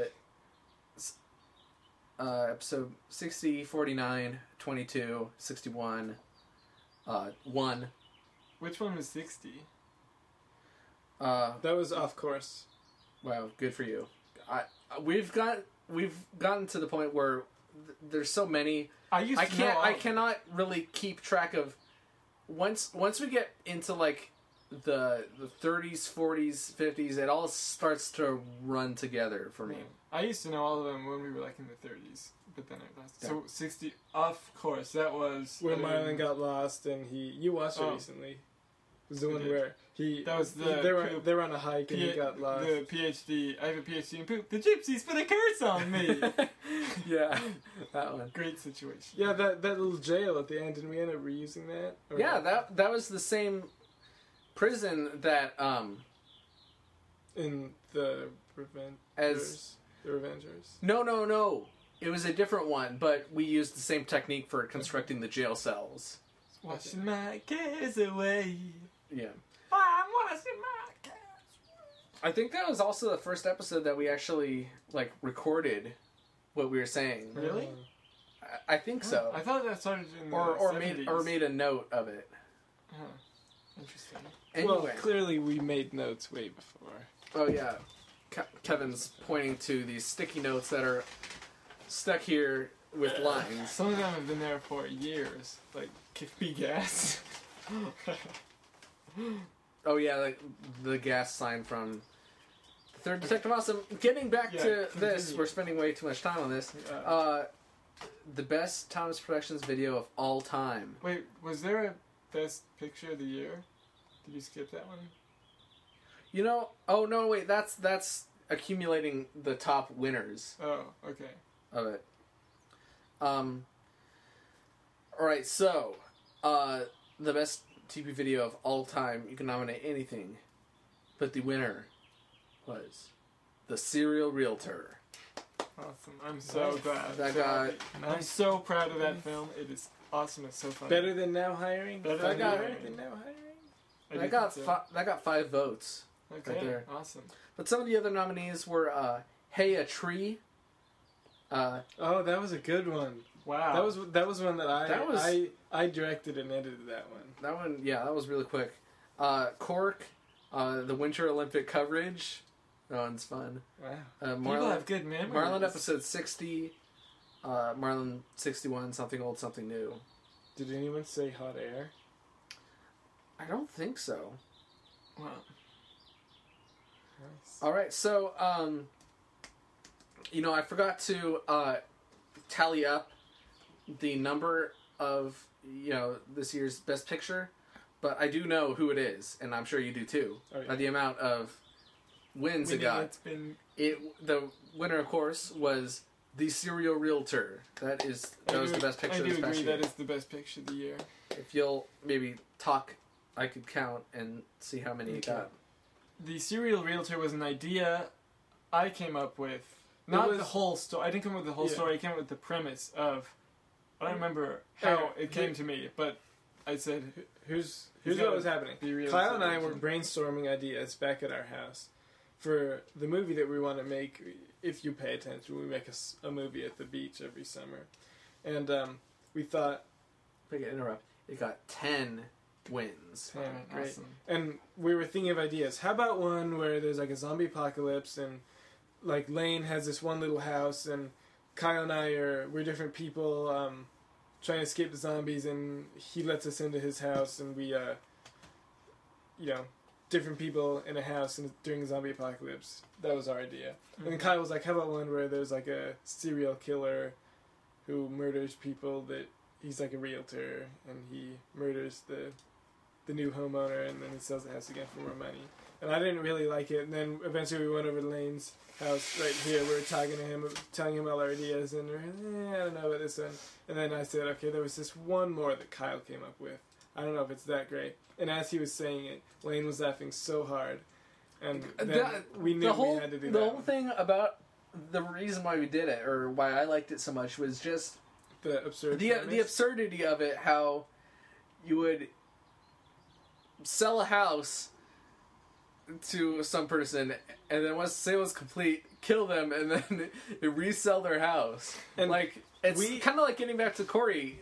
uh, episode 60, 49, 22, 61, uh, 1. Which one was 60? Uh, That was off course. Wow, good for you. I we've got we've gotten to the point where th- there's so many. I used I can't I cannot really keep track of. Once once we get into like the the 30s, 40s, 50s, it all starts to run together for me. I used to know all of them when we were like in the 30s. but then it lost. So sixty, of course, that was Where I Marlin got lost and he. You watched it Oh. recently. It was the one where he. That was the They were poop. they were on a hike and he got lost. the PhD. I have a PhD in poop. The gypsies put a curse on me. yeah, that one. Great situation. Yeah, that that little jail at the end. Didn't we end up reusing that? Or- Yeah, that that was the same prison that um in the Revengers. as the Revengers. no no no. It was a different one, but we used the same technique for constructing the jail cells. Washing my cares away. Yeah. I'm washing my cares. I think that was also the first episode that we actually like recorded what we were saying. Really? I, I think so. I thought that started in the or or 70s. made or made a note of it. Huh. Interesting. Anyway. Well, clearly we made notes way before. Oh yeah, Ke- Kevin's pointing to these sticky notes that are stuck here with lines. Some of them have been there for years, like kick me gas. Oh yeah, like the gas sign from the Third Detective Awesome. Getting back Yeah, to this, we're spending way too much time on this. Uh, Uh, the best Thomas Productions video of all time. wait, was there a best picture of the year? Did you skip that one? You know? Oh no, wait. That's that's accumulating the top winners Oh, okay. of it. Um. All right, so uh, the best TV video of all time. You can nominate anything, but the winner was the Serial Realtor. Awesome. I'm so glad. That happy. I'm so proud of that film. It is awesome. It's so fun. Better than now hiring. Better than now Better hiring. than now hiring. I do That got think so. fi- that got five votes. Okay, right there. awesome. But some of the other nominees were uh, "Hey a Tree." Uh, Oh, that was a good one. Wow. That was that was one that I That was- I I directed and edited that one. that one, yeah, that was really quick. Uh, Cork, uh, the Winter Olympic coverage. That one's fun. Wow. Uh, People have good memories. Marlin episode sixty. Uh, Marlin sixty-one, something old, something new. Did anyone say hot air? I don't think so. Wow. Nice. All right, so um, you know, I forgot to uh, tally up the number of you know this year's best picture, but I do know who it is, and I'm sure you do too. Oh, yeah. By the amount of wins it got, It's been. it the winner, of course, was the Serial Realtor. That is I that was do- the best picture I of do this past agree year. that is the best picture of the year. If you'll maybe talk, I could count and see how many it Okay. got. The serial realtor was an idea I came up with. Not was- the whole story. I didn't come up with the whole Yeah. story. I came up with the premise of. I don't remember how Hey, it came here- to me, but I said Here's here's what was happening. Kyle and I were brainstorming ideas back at our house for the movie that we want to make. If you pay attention, we make a movie at the beach every summer, and um, we thought, I can interrupt, it got ten wins. Yeah, great. Awesome. and we were thinking of ideas. How about one where there's like a zombie apocalypse and like Lane has this one little house and Kyle and I are we're different people um, trying to escape the zombies and he lets us into his house and we uh, you know different people in a house and during a zombie apocalypse. That was our idea. And Kyle was like, "How about one where there's like a serial killer who murders people that he's like a realtor and he murders the the new homeowner and then he sells the house again for more money." And I didn't really like it. And then eventually we went over to Lane's house right here. We were talking to him, telling him all our ideas, and we we're, eh, I don't know about this one. And then I said, "Okay, there was this one more that Kyle came up with. I don't know if it's that great." And as he was saying it, Lane was laughing so hard. And we knew the whole we had to do that. the that. whole one. thing about the reason why we did it or why I liked it so much was just the absurd. the premise. the absurdity of it. How you would sell a house to some person, and then once the sale was complete, kill them, and then resell their house. And like it's kind of like getting back to Corey.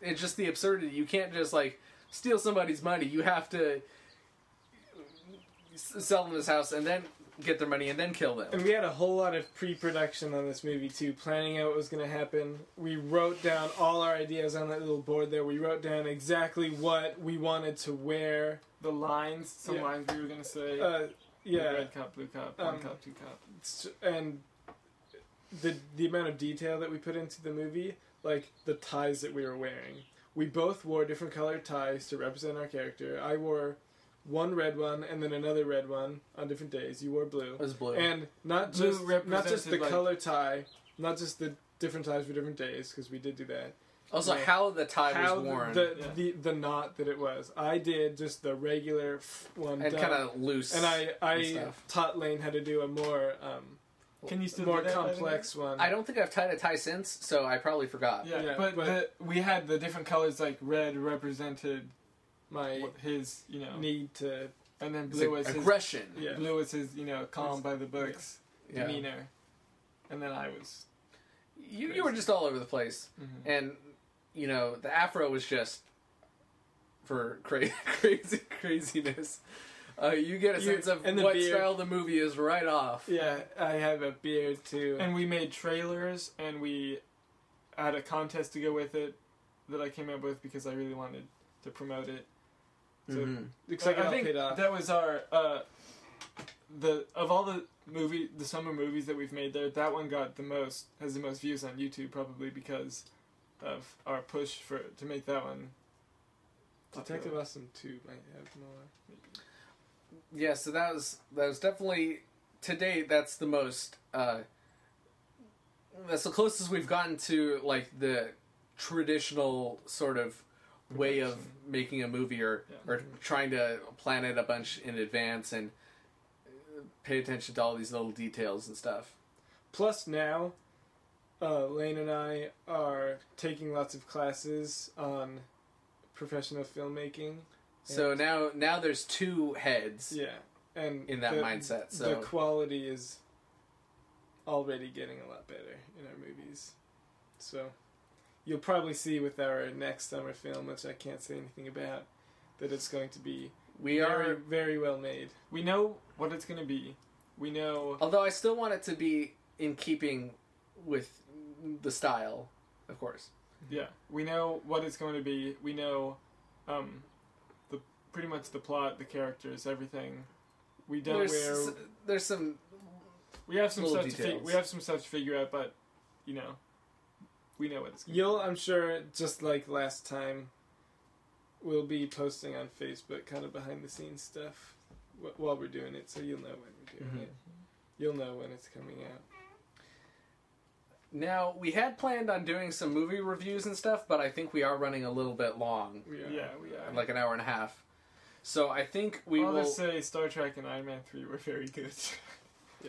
It's just the absurdity. You can't just like steal somebody's money. You have to sell them this house and then get their money and then kill them. And we had a whole lot of pre-production on this movie too, planning out what was going to happen. We wrote down all our ideas on that little board there. We wrote down exactly what we wanted to wear. The lines, some Yeah. lines we were gonna say. Uh, yeah, Red cup, blue cup, one Um, cup, two cup. and the the amount of detail that we put into the movie, like the ties that we were wearing. We both wore different colored ties to represent our character. I wore one red one and then another red one on different days. You wore blue. It was blue. And not Blue just not just the represented, like- color tie, not just the different ties for different days because we did do that. also, yeah. how the tie How was worn the, Yeah. the the knot that it was. I did just the regular f- one and done. kind of loose. and I I and stuff. taught Lane how to do a more um Can you still more do that, by the complex one. I don't think I've tied a tie since, so I probably forgot. Yeah, Yeah, but, but- the, we had the different colors. Like red represented my what his, you know, need to and then It's blue like was his aggression. Yeah. blue was his, you know, calm by the books Yeah. demeanor, and then I was. You, you were just all over the place. mhm. and you know the afro was just for cra- crazy craziness. Uh, you get a You- sense of and what beard. style the movie is right off. yeah. I have a beard too. And we made trailers, and we had a contest to go with it that I came up with because I really wanted to promote it. So Mhm. Looks like it I think paid off. that was our uh, the of all the movie the summer movies that we've made there. That one got the most has the most views on YouTube probably because of our push for to make that one. Detective. Awesome two might have more. Yeah, so that was that was definitely to date. That's the most. Uh, that's the closest we've gotten to like the traditional sort of way of making a movie or Yeah. or trying to plan it a bunch in advance and uh, pay attention to all these little details and stuff. Plus now, uh, Lane and I are taking lots of classes on professional filmmaking. So And- now now there's two heads Yeah, and in that the, mindset. the quality is already getting a lot better in our movies. So you'll probably see with our next summer film, which I can't say anything about, that it's going to be we very, are. very well made. We know what it's gonna be. We know Although I still want it to be in keeping with the style, of course. Yeah, we know what it's going to be. We know, um, pretty much the plot, the characters, everything. We don't. There's where- s- there's some we have some little stuff to fig- details. we have some stuff to figure out, but you know, we know what it's. Gonna You'll, I'm sure, just like last time, we'll be posting on Facebook kind of behind the scenes stuff wh- while we're doing it, so you'll know when we're doing Mhm. it. You'll know when it's coming out. Now we had planned on doing some movie reviews and stuff, but I think we are running a little bit long, We are. Yeah, we are. like an hour and a half. So I think we I'll will. just say Star Trek and Iron Man three were very good.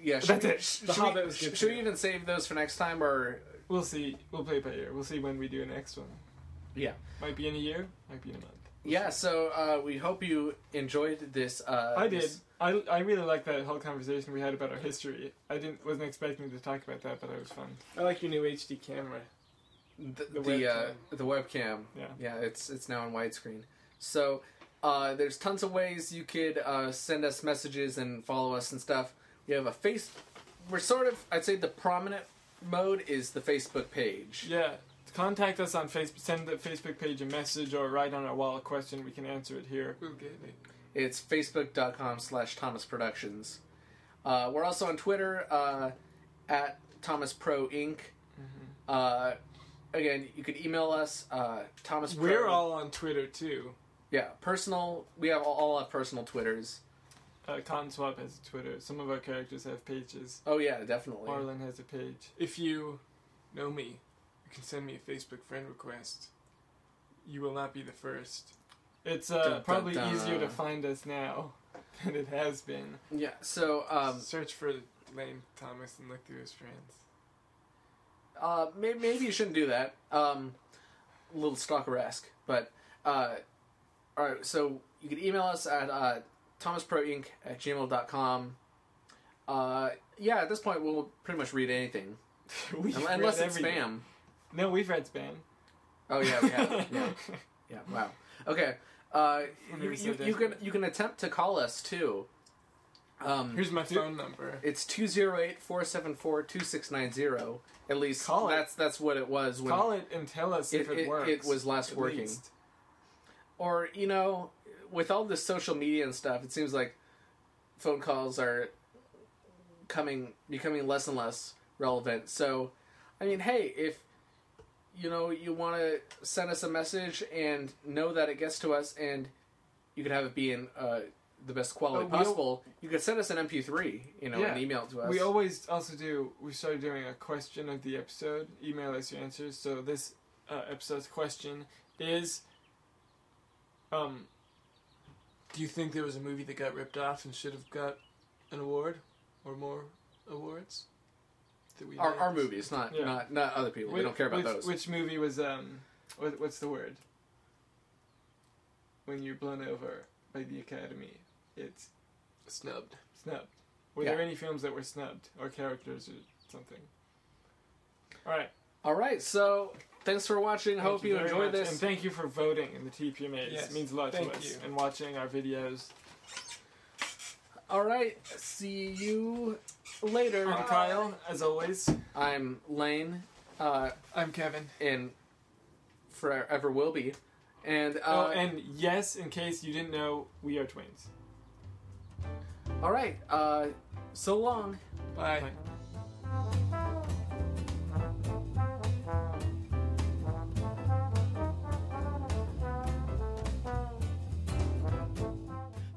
yeah, should That's we, it. The should, we, Hobbit was good should we too. even save those for next time, or we'll see. We'll play it by ear. We'll see when we do a next one. Yeah. Might be in a year. Might be in a month. yeah? So uh, we hope you enjoyed this. Uh, I did. this- I, I really like that whole conversation we had about our history. I didn't wasn't expecting to talk about that, but it was fun. I like your new HD camera. the The the, uh, webcam. the webcam. Yeah. Yeah, it's it's now in widescreen. So uh, there's tons of ways you could uh, send us messages and follow us and stuff. We have a face. We're sort of I'd say the prominent mode is the Facebook page. Yeah. Contact us on Facebook. Send the Facebook page a message or write on our wall a question. We can answer it here. We'll get it. It's facebook.com slash Thomas Productions. Uh, we're also on Twitter uh, at Thomas Pro Inc. Uh, again, you could email us uh, Thomas. We're all on Twitter too. Yeah personal. We have all, all have personal Twitters. Uh, Cotton Swap has a Twitter. Some of our characters have pages. Oh yeah, definitely. Marlin has a page. If you know me, you can send me a Facebook friend request. You will not be the first. It's uh, Dun, dun, probably dun. easier to find us now than it has been. Yeah. So um, Search for Lane Thomas and look through his friends. uh, maybe, maybe you shouldn't do that. Um, a little stalker-esque, but uh, all right. So you can email us at uh, thomasproinc at gmail.com. Uh, yeah, at this point we'll pretty much read anything, We've Un- read unless it's everything. spam. No, we've read spam. Oh yeah, we have. yeah, yeah. Wow. Okay. Uh, you, you, you can you can attempt to call us too. Um, Here's my phone number. It's 208-474-2690. At least Call it. that's that's what it was when Call it and tell us if It- it, it- works. it was last working. least. Or you know, with all this social media and stuff, it seems like phone calls are coming becoming less and less relevant. So, I mean, hey, if you know you want to send us a message and know that it gets to us, and you could have it be in uh, the best quality Oh, al- possible, you could send us an MP3, you know, Yeah. and email to us. We always also do. We started doing a question of the episode. Email us your answers. So this uh, episode's question is: Um, Do you think there was a movie that got ripped off and should have got an award or more awards? That we our, our movies, not Yeah. not not other people. we don't care about which, those. Which movie was um? What, what's the word? When you're blown over by the Academy, it's snubbed. snubbed. Were Yeah. there any films that were snubbed or characters or something? All right. All right, so thanks for watching. Thank Hope you, very enjoyed this. And thank you for voting in the TPMAs. Yes, It means a lot thank to us. you. And watching our videos. All right, see you later. I'm Kyle, as always. I'm Lane, uh, I'm Kevin. and forever will be. And uh, oh, and yes, in case you didn't know, we are twins. all right, uh, so long. Bye. Bye.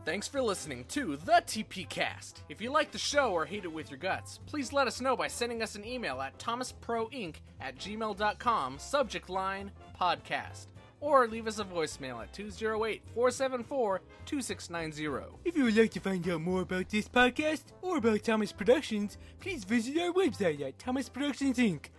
Thanks for listening to the TP Cast. If you like the show or hate it with your guts, please let us know by sending us an email at thomasproinc at gmail.com, subject line podcast, or leave us a voicemail at 208 474 2690. If you would like to find out more about this podcast or about Thomas Productions, please visit our website at thomasproductionsinc.com.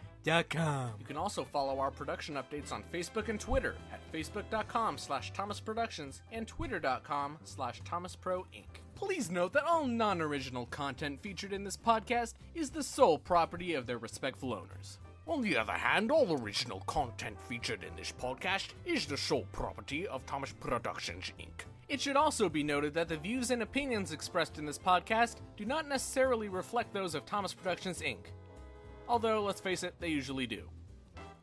You can also follow our production updates on Facebook and Twitter at facebook.com slash thomasproductions and twitter.com slash thomasproinc. Please note that all non-original content featured in this podcast is the sole property of their respectful owners. On the other hand, all original content featured in this podcast is the sole property of Thomas Productions Inc. It should also be noted that the views and opinions expressed in this podcast do not necessarily reflect those of Thomas Productions Inc although let's face it, they usually do.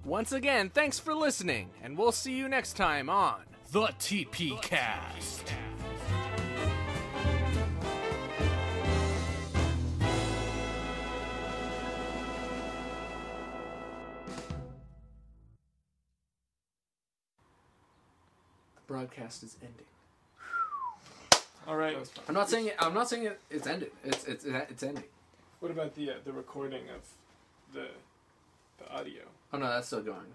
Once again, thanks for listening, and we'll see you next time on The TP Cast. The broadcast is ending. All right. That was fun. I'm not saying it. I'm not saying it, it's ended. It's it's it's ending. What about the uh, the recording of the the audio? Oh no, that's still going.